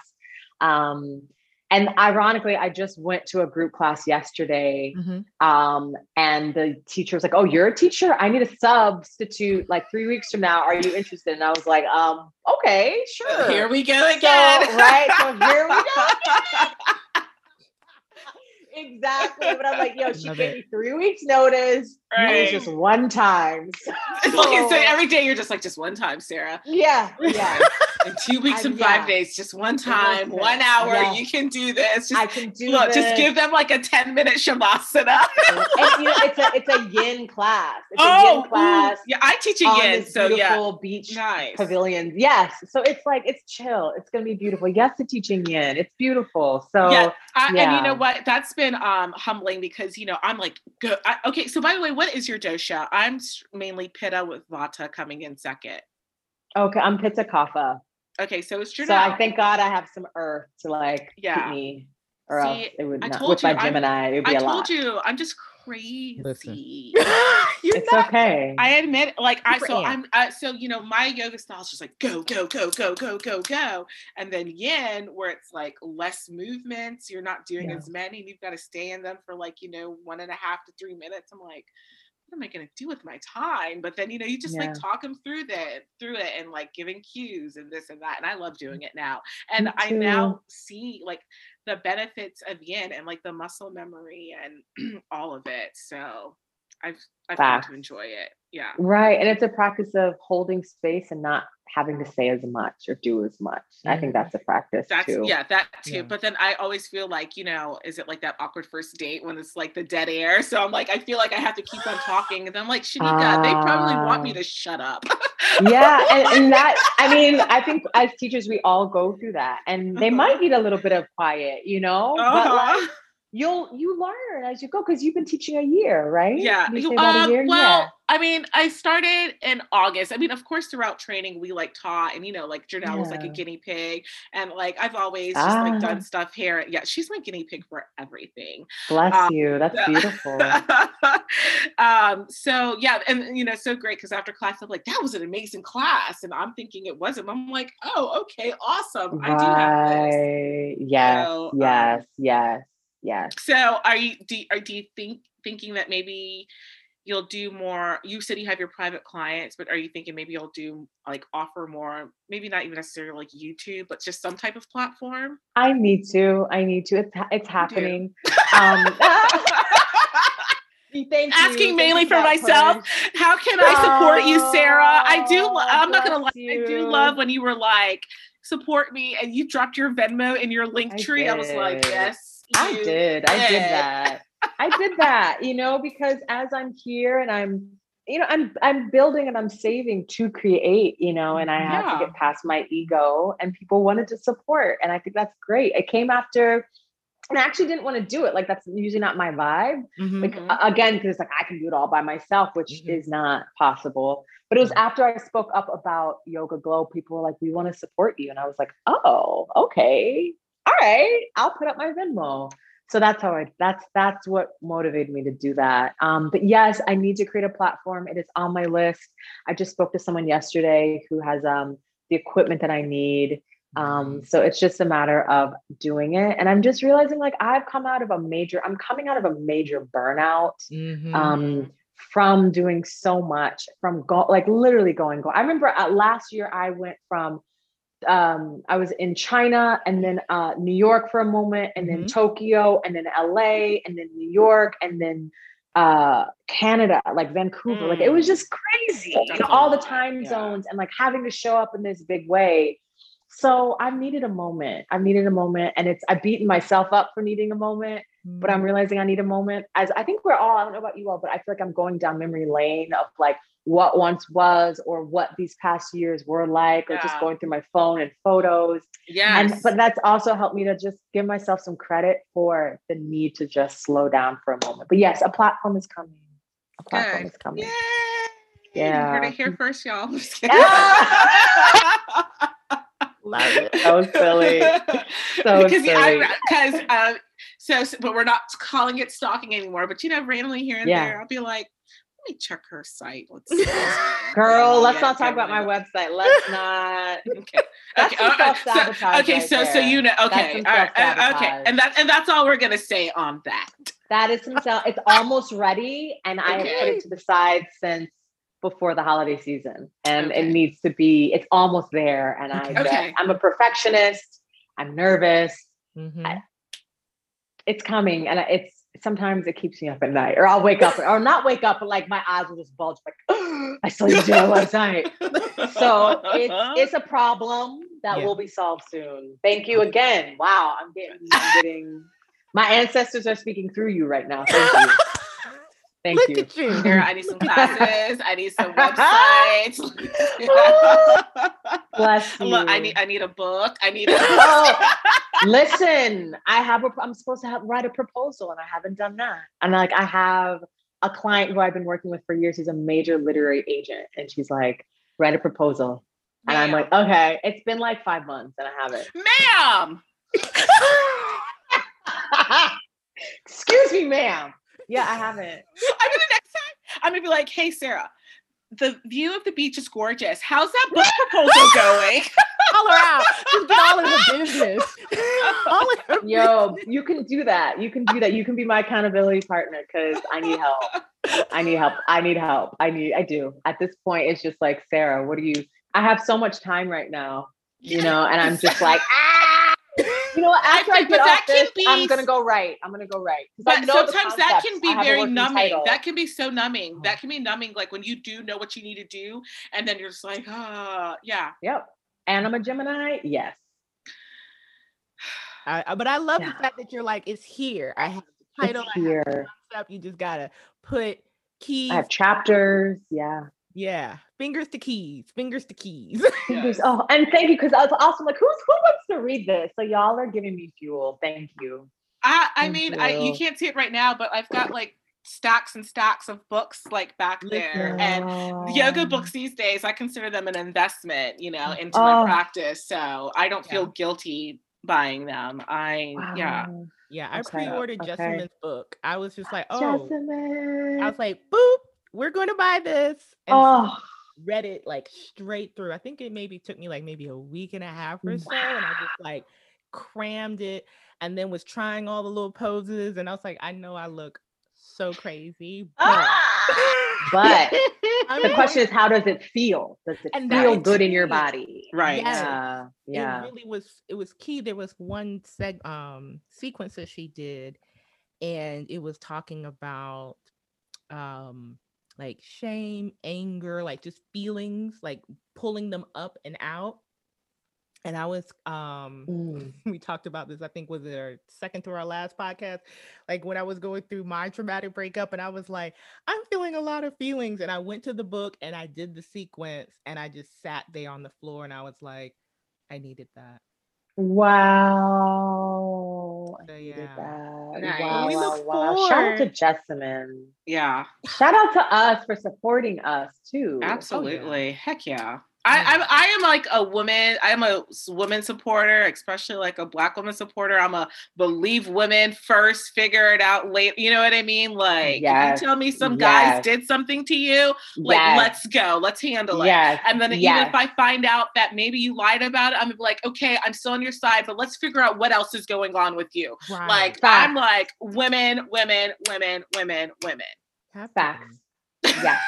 Um, and ironically i just went to a group class yesterday mm-hmm. um, and the teacher was like oh you're a teacher i need a substitute like three weeks from now are you interested and i was like um okay sure here we go again so, right so here we go exactly. But I'm like, yo, she gave it. me three weeks notice. Right. It was just one time. So, so every day you're just like, just one time, Sarah. Yeah. Yeah. In two weeks and five yeah. days, just one time, one hour. Yes. You can do this. Just, I can do look, this. Just give them like a 10 minute shavasana. and, you know, it's a it's a yin class. It's oh, a yin class. Yeah, I teach a yin. So yeah. beach nice. pavilions. Yes. So it's like it's chill. It's gonna be beautiful. Yes, to teaching yin. It's beautiful. So yeah. I, yeah. and you know what? That's been um humbling because you know I'm like go, I, okay. So by the way, what is your dosha? I'm mainly pitta with vata coming in second. Okay, I'm pitta kapha. Okay, so it's true. So I thank God I have some earth to like yeah. keep me, or See, else it would not. With you, my Gemini, I'm, it would be I a lot. I told you, I'm just crazy. it's not, okay. I admit, like I so I'm uh, so you know my yoga style is just like go go go go go go go, and then yin where it's like less movements. You're not doing yeah. as many, and you've got to stay in them for like you know one and a half to three minutes. I'm like, what am I going to do with my time? But then, you know, you just yeah. like talk them through that, through it and like giving cues and this and that. And I love doing it now. And I now see like the benefits of yin and like the muscle memory and all of it. So I've, I've come to enjoy it. Yeah. Right. And it's a practice of holding space and not having to say as much or do as much. Mm-hmm. I think mm-hmm. that's a practice that's, too. Yeah, that too. Yeah. But then I always feel like, you know, is it like that awkward first date when it's like the dead air? So I'm like, I feel like I have to keep on talking. And then I'm like, Shanika, uh, they probably want me ah. to shut up. yeah. And, and, that, I mean, I think as teachers, we all go through that and they uh-huh. might need a little bit of quiet, you know? Uh-huh. But like, you'll you learn as you go because you've been teaching a year, right? Yeah. Um, year? Well, yeah. I mean, I started in August. I mean, of course, throughout training, we like taught, and you know, like Janelle yeah. was like a guinea pig, and like I've always just ah. like done stuff here. Yeah, she's my guinea pig for everything. Bless um, you. That's beautiful. um, so yeah, and you know, so great because after class, I'm like, that was an amazing class, and I'm thinking it wasn't. I'm like, oh, okay, awesome. Right. I do have this. Yes, so, yes, um, yes yeah so are you do, are, do you think thinking that maybe you'll do more you said you have your private clients but are you thinking maybe you'll do like offer more maybe not even necessarily like youtube but just some type of platform i need to i need to it's, it's happening um Thank asking you. mainly Thank for myself. Push. How can I support oh, you, Sarah? I do. I'm not gonna lie. You. I do love when you were like, support me, and you dropped your Venmo in your link tree. I, I was like, yes, I did. I did that. I did that, you know, because as I'm here and I'm, you know, I'm I'm building and I'm saving to create, you know, and I had yeah. to get past my ego and people wanted to support. And I think that's great. It came after and I actually didn't want to do it. Like that's usually not my vibe. Mm-hmm. Like again, because it's like I can do it all by myself, which mm-hmm. is not possible. But it was mm-hmm. after I spoke up about Yoga Glo, people were like, "We want to support you," and I was like, "Oh, okay, all right, I'll put up my Venmo. So that's how I that's that's what motivated me to do that. Um, but yes, I need to create a platform. It is on my list. I just spoke to someone yesterday who has um, the equipment that I need. Um, so it's just a matter of doing it. And I'm just realizing like I've come out of a major, I'm coming out of a major burnout mm-hmm. um, from doing so much, from go like literally going, go. I remember last year I went from um, I was in China and then uh, New York for a moment, and then mm-hmm. Tokyo, and then LA, and then New York, and then uh, Canada, like Vancouver. Mm. Like it was mm. just crazy, you know, all the time yeah. zones and like having to show up in this big way. So I've needed a moment. I've needed a moment, and it's I've beaten myself up for needing a moment, mm. but I'm mm. realizing I need a moment. As I think we're all, I don't know about you all, but I feel like I'm going down memory lane of like what once was or what these past years were like, or yeah. just going through my phone and photos. Yeah. And but that's also helped me to just give myself some credit for the need to just slow down for a moment. But yes, a platform is coming. A platform Good. is coming. Yay! Yeah. You heard it here first, y'all. Love it. So silly. So because silly. because uh, so, so, but we're not calling it stalking anymore. But you know, randomly here and yeah. there, I'll be like, me check her site. Let's Girl, let's not talk about my website. Let's not. okay. Okay. Uh, so, okay. Right so, there. so you know. Okay. All right. Uh, okay. And that and that's all we're gonna say on that. That is some self. It's almost ready, and okay. I have put it to the side since before the holiday season, and okay. it needs to be. It's almost there, and I. Okay. I'm a perfectionist. I'm nervous. Mm-hmm. I, it's coming, and it's sometimes it keeps me up at night, or I'll wake up, or not wake up, but like my eyes will just bulge, like oh, I still need to do last night. So it's it's a problem that yeah. will be solved soon. Thank you again. Wow, I'm getting, I'm getting. My ancestors are speaking through you right now. Thank you. Thank Look you. At you. Here, I need some classes. I need some websites. Bless you. Look, I need I need a book. I need. A- oh, listen, I have a. I'm supposed to have, write a proposal, and I haven't done that. And like, I have a client who I've been working with for years. He's a major literary agent, and she's like, write a proposal. And I'm like, okay, it's been like five months, and I haven't. Ma'am. Excuse me, ma'am. Yeah, I haven't. I mean, the next time I'm gonna be like, "Hey, Sarah, the view of the beach is gorgeous. How's that book proposal going?" Call her out. Just get all in the business. all in Yo, you can do that. You can do that. You can be my accountability partner because I need help. I need help. I need help. I need, I do. At this point, it's just like, Sarah, what do you, I have so much time right now, you know, and I'm just like, ah, you know, after I, I get off this, be, I'm gonna go right. I'm gonna go right. But sometimes that can be very numbing. Title. That can be so numbing. Oh. That can be numbing. Like when you do know what you need to do, and then you're just like, ah, uh, yeah. Yep. And I'm a Gemini. Yes. I, but I love yeah. the fact that you're like, it's here. I have the title. It's here. Stuff. You just gotta put keys. I have chapters. Yeah. Yeah. Fingers to keys. Fingers to keys. Fingers. Oh, and thank you because I was also like, who's who wants to read this? So y'all are giving me fuel. Thank you. I I mean, you. I you can't see it right now, but I've got like stacks and stacks of books like back there yeah. and yoga books these days i consider them an investment you know mm, into oh. my practice so i don't feel guilty buying them. I wow. yeah. Yeah, I okay. pre-ordered okay. Jessamyn's book. I was just like, oh, Jessamyn. I was like, boop, we're going to buy this. And oh. read it like straight through. I think it maybe took me like maybe a week and a half or so, wow. and I just like crammed it, and then was trying all the little poses, and I was like, I know I look so crazy, but. Ah! But the question is, how does it feel? Does it and feel good in your body? Right. Yeah. Yeah. It really was. It was key. There was one seg um sequence that she did, and it was talking about um like shame, anger, like just feelings, like pulling them up and out and I was um mm. we talked about this, I think was it our second to our last podcast. Like when I was going through my traumatic breakup and I was like, I'm feeling a lot of feelings. And I went to the book and I did the sequence and I just sat there on the floor and I was like, I needed that. Wow. So, yeah. Nice. Wow, wow, wow. Shout out to Jessamyn. Yeah. Shout out to us for supporting us too. Absolutely. Oh, yeah. Heck yeah. I, I'm I am like a woman. I am a woman supporter, especially like a black woman supporter. I'm a believe women first, figure it out later. You know what I mean? Like, yes. you tell me some guys yes. did something to you, like yes. let's go, let's handle it. And then even if I find out that maybe you lied about it, I'm like, okay, I'm still on your side, but let's figure out what else is going on with you. Right. Like. I'm like women, women, women, women, women. Facts. Yeah.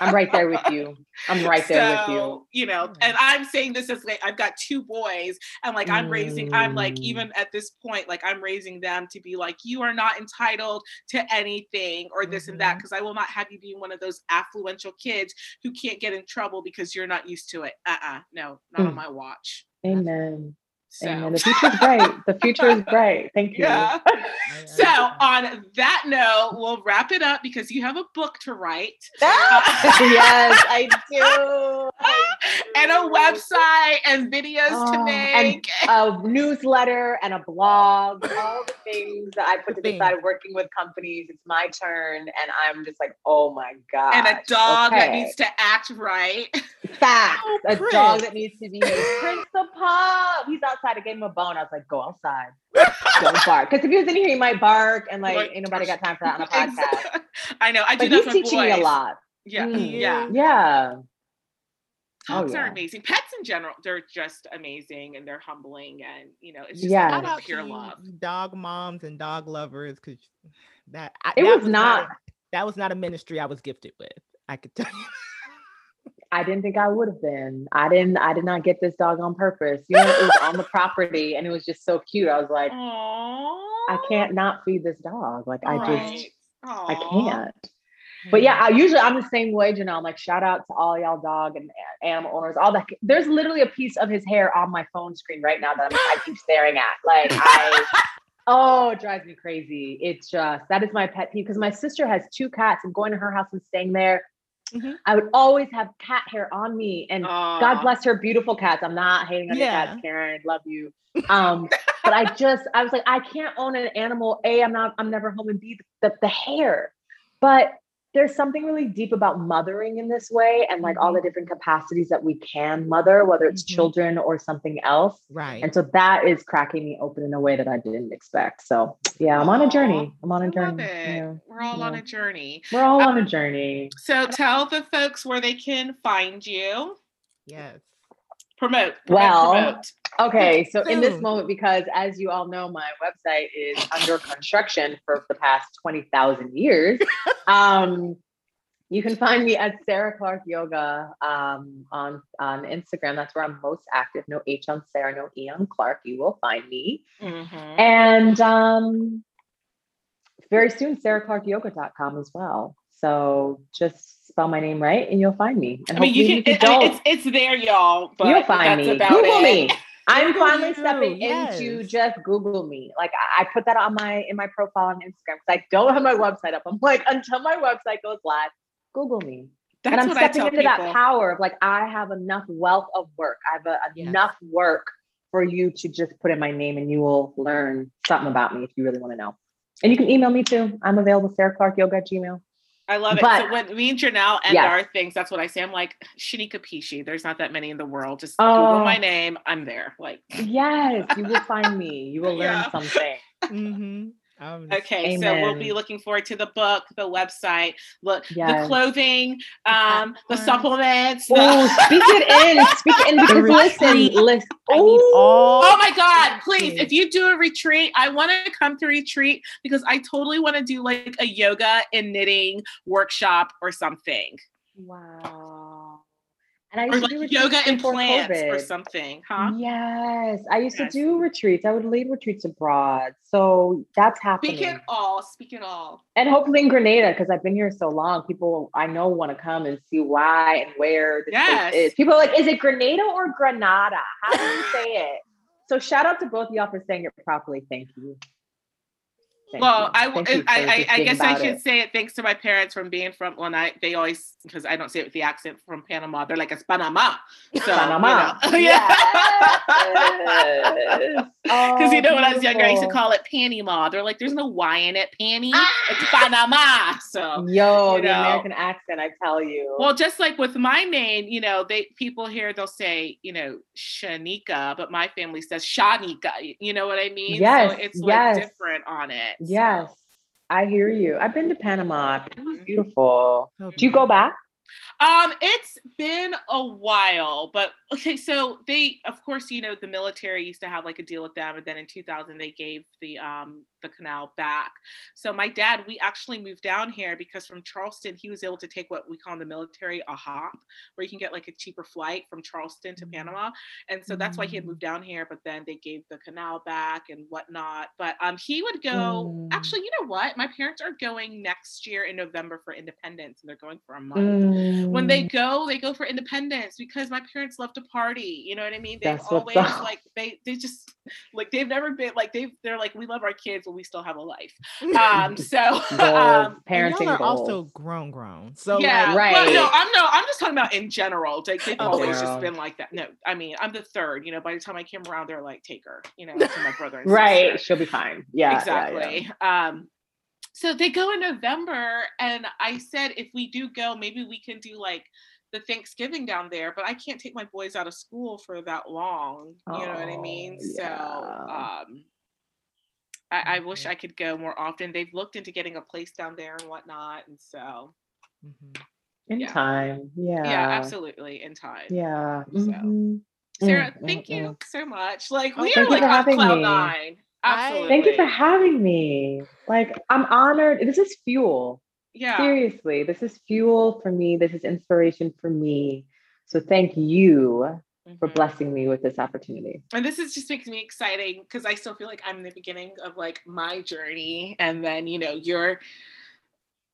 I'm right there with you. I'm right there so, with you. You know, and I'm saying this as like I've got two boys, and like I'm raising, I'm like mm. even at this point, like I'm raising them to be like, you are not entitled to anything or this mm-hmm. and that, because mm-hmm. I will not have you be one of those affluential kids who can't get in trouble because you're not used to it. Uh-uh, no, not mm. on my watch. Amen. So. And the future is bright. The future is bright. Thank you. Yeah. so on that note, we'll wrap it up because you have a book to write. yes, I do. and a website and videos oh, to um, make. And a newsletter and a blog. All the things that I put to the side working with companies. It's my turn. And I'm just like, oh my God. And a dog okay. that needs to act right. Fact. Oh, a dog that needs to be Prince the pup. He's out outside. I gave him a bone. I was like, go outside. Don't bark. Because if he was in here, he might bark. And like, like ain't nobody got time for that on a podcast. I know. I do but he's teaching boys. me a lot. Yeah. Mm. Yeah. Yeah. Dogs oh, yeah. are amazing. Pets in general, they're just amazing and they're humbling and you know, it's just yeah. pure love. Dog moms and dog lovers because that I, it that was, was not, not that was not a ministry I was gifted with. I could tell you. I didn't think I would have been. I didn't. I did not get this dog on purpose. You know, it was on the property, and it was just so cute. I was like, Aww. I can't not feed this dog. Like I just, Aww. I can't. But yeah, hmm. I usually I'm the same way, Janelle. I'm like, shout out to all y'all dog and animal owners. All that. There's literally a piece of his hair on my phone screen right now that I'm, I keep staring at. Like I. Oh, it drives me crazy. It's just that is my pet peeve because my sister has two cats. I'm going to her house and staying there Mm-hmm. I would always have cat hair on me, and Aww. God bless her beautiful cats. I'm not hating on yeah. your cats, Karen. Love you. Um, but I just, I was like, I can't own an animal. A, I'm not, I'm never home, and B, the, the hair. But there's something really deep about mothering in this way and like mm-hmm. all the different capacities that we can mother whether it's mm-hmm. children or something else. Right. And so that is cracking me open in a way that i didn't expect. So yeah i'm on a journey. I'm on a journey. yeah. we're all yeah. on a journey. We're all um, on a journey. so tell the folks where they can find you. Yes Promote. promote well, promote. okay. So in this moment, because as you all know, my website is under construction for the past twenty thousand years. um, you can find me at Sarah Clark Yoga um, on on Instagram. That's where I'm most active. No H on Sarah, no E on Clark. You will find me. Mm-hmm. And um, very soon, sarahclarkyoga.com as well. So just spell my name right, and you'll find me. And I mean, you can. It, I mean, it's it's there, y'all. But you'll find me. Google it. me. I'm finally stepping yes. into just Google me. Like I, I put that on my in my profile on Instagram because I don't have my website up. I'm like, until my website goes live, Google me. That's and I'm stepping into people. that power of like, I have enough wealth of work. I have a, yes. enough work for you to just put in my name and you will learn something about me if you really want to know. And you can email me too. I'm available, Sarah Clark Yoga at Gmail. I love it. But, so when me and Janelle end yes. our things, that's what I say. I'm like, Shanika Pishi. There's not that many in the world. Just oh, Google my name. I'm there. Like, yes, you will find me. You will learn yeah. something. Mm-hmm. Um, okay, Amen. so we'll be looking forward to the book, the website, look, yes. the clothing, um, the supplements. Oh, speak it in, speak it in because listen, listen. oh my God, please! If you do a retreat, I want to come to retreat because I totally want to do like a yoga and knitting workshop or something. Wow. And I used or to like do yoga and plants COVID. or something, huh? Yes, I used yes. to do retreats. I would lead retreats abroad, so that's happening. Speak it all. Speak it all. And hopefully in Grenada, because I've been here so long, people I know want to come and see why and where this yes. place is. People are like, "Is it Grenada or Granada? How do you say it?" So shout out to both of y'all for saying it properly. Thank you. Thank well, I, I, I, I, guess I should it. say it thanks to my parents from being from, well, I, they always, because I don't say it with the accent from Panama, they're like, it's Panama. So, Panama. You know, yeah. Because, oh, you know, when I was younger, I used to call it Panama. They're like, there's no Y in it, Panny. Ah! It's Panama. So, yo, you the. American accent, I tell you. Well, just like with my name, you know, they people here, they'll say, you know, Shanika, but my family says Shanika. You know what I mean? Yes. So it's yes. like different on it. Yes, I hear you. I've been to Panama. It was beautiful. Okay. Do you go back? Um, it's been a while, but okay. So they, of course, you know, the military used to have like a deal with them, and then in 2000 they gave the um the canal back. So my dad, we actually moved down here because from Charleston he was able to take what we call in the military a hop, where you can get like a cheaper flight from Charleston to mm-hmm. Panama, and so that's why he had moved mm. down here. But then they gave the canal back and whatnot. But um, he would go. Mm. Actually, you know what? My parents are going next year in November for Independence, and they're going for a month. Mm. When they mm. go, they go for Independence because my parents love to party. You know what I mean? They've that's always like they they just like they've never been like they they're like we love our kids we still have a life. Um, so um, parenting are goals. also grown, grown. So yeah, like, right. Well, no, I'm no, I'm just talking about in general. Like they've always general. just been like that. No, I mean, I'm the third. You know, by the time I came around, they're like, take her. You know, to my brother. right, she'll be fine. Yeah, exactly. Yeah, yeah. Um, so they go in November, and I said if we do go, maybe we can do like the Thanksgiving down there, but I can't take my boys out of school for that long. You oh, know what I mean? Yeah. So um I, I, wish I could go more often. They've looked into getting a place down there and whatnot, and so mm-hmm. in yeah. time, yeah, yeah, absolutely, in time, yeah. So, mm-hmm. Sarah, mm-hmm. thank you so much. Like we are like on cloud me. nine. Absolutely. Thank you for having me. Like I'm honored. This is fuel. Yeah. Seriously, this is fuel for me. This is inspiration for me. So thank you mm-hmm. for blessing me with this opportunity. And this is just makes me exciting because I still feel like I'm in the beginning of like my journey. And then, you know, you're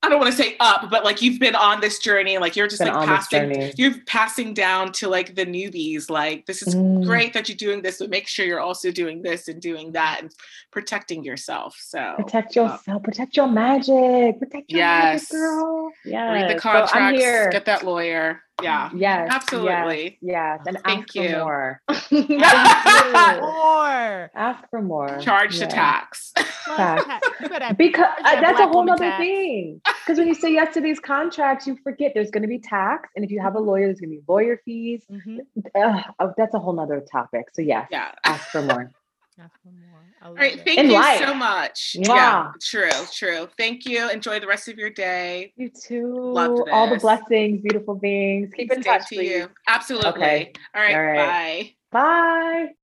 I don't want to say up, but like you've been on this journey, like you're just been like passing, you're passing down to like the newbies. Like this is mm. great that you're doing this, but make sure you're also doing this and doing that and protecting yourself. So protect yourself, um, protect your magic, protect your yes. magic, girl. Yeah, read the contracts, so get that lawyer. Yeah. Yes. Absolutely. Yes. yes. And Thank ask you. for more. more. Ask for more. Charge yeah. the tax. tax. because uh, that's a whole other tax. thing. Because when you say yes to these contracts, you forget there's going to be tax, and if you have a lawyer, there's going to be lawyer fees. Mm-hmm. Uh, that's a whole nother topic. So yes, yeah. ask for more. All right. Thank In you life. so much. Mwah. Yeah, true, true. Thank you. Enjoy the rest of your day. You too. All the blessings, beautiful beings. Keep in touch. To you. Absolutely. Okay. All right. All right. Bye. Bye.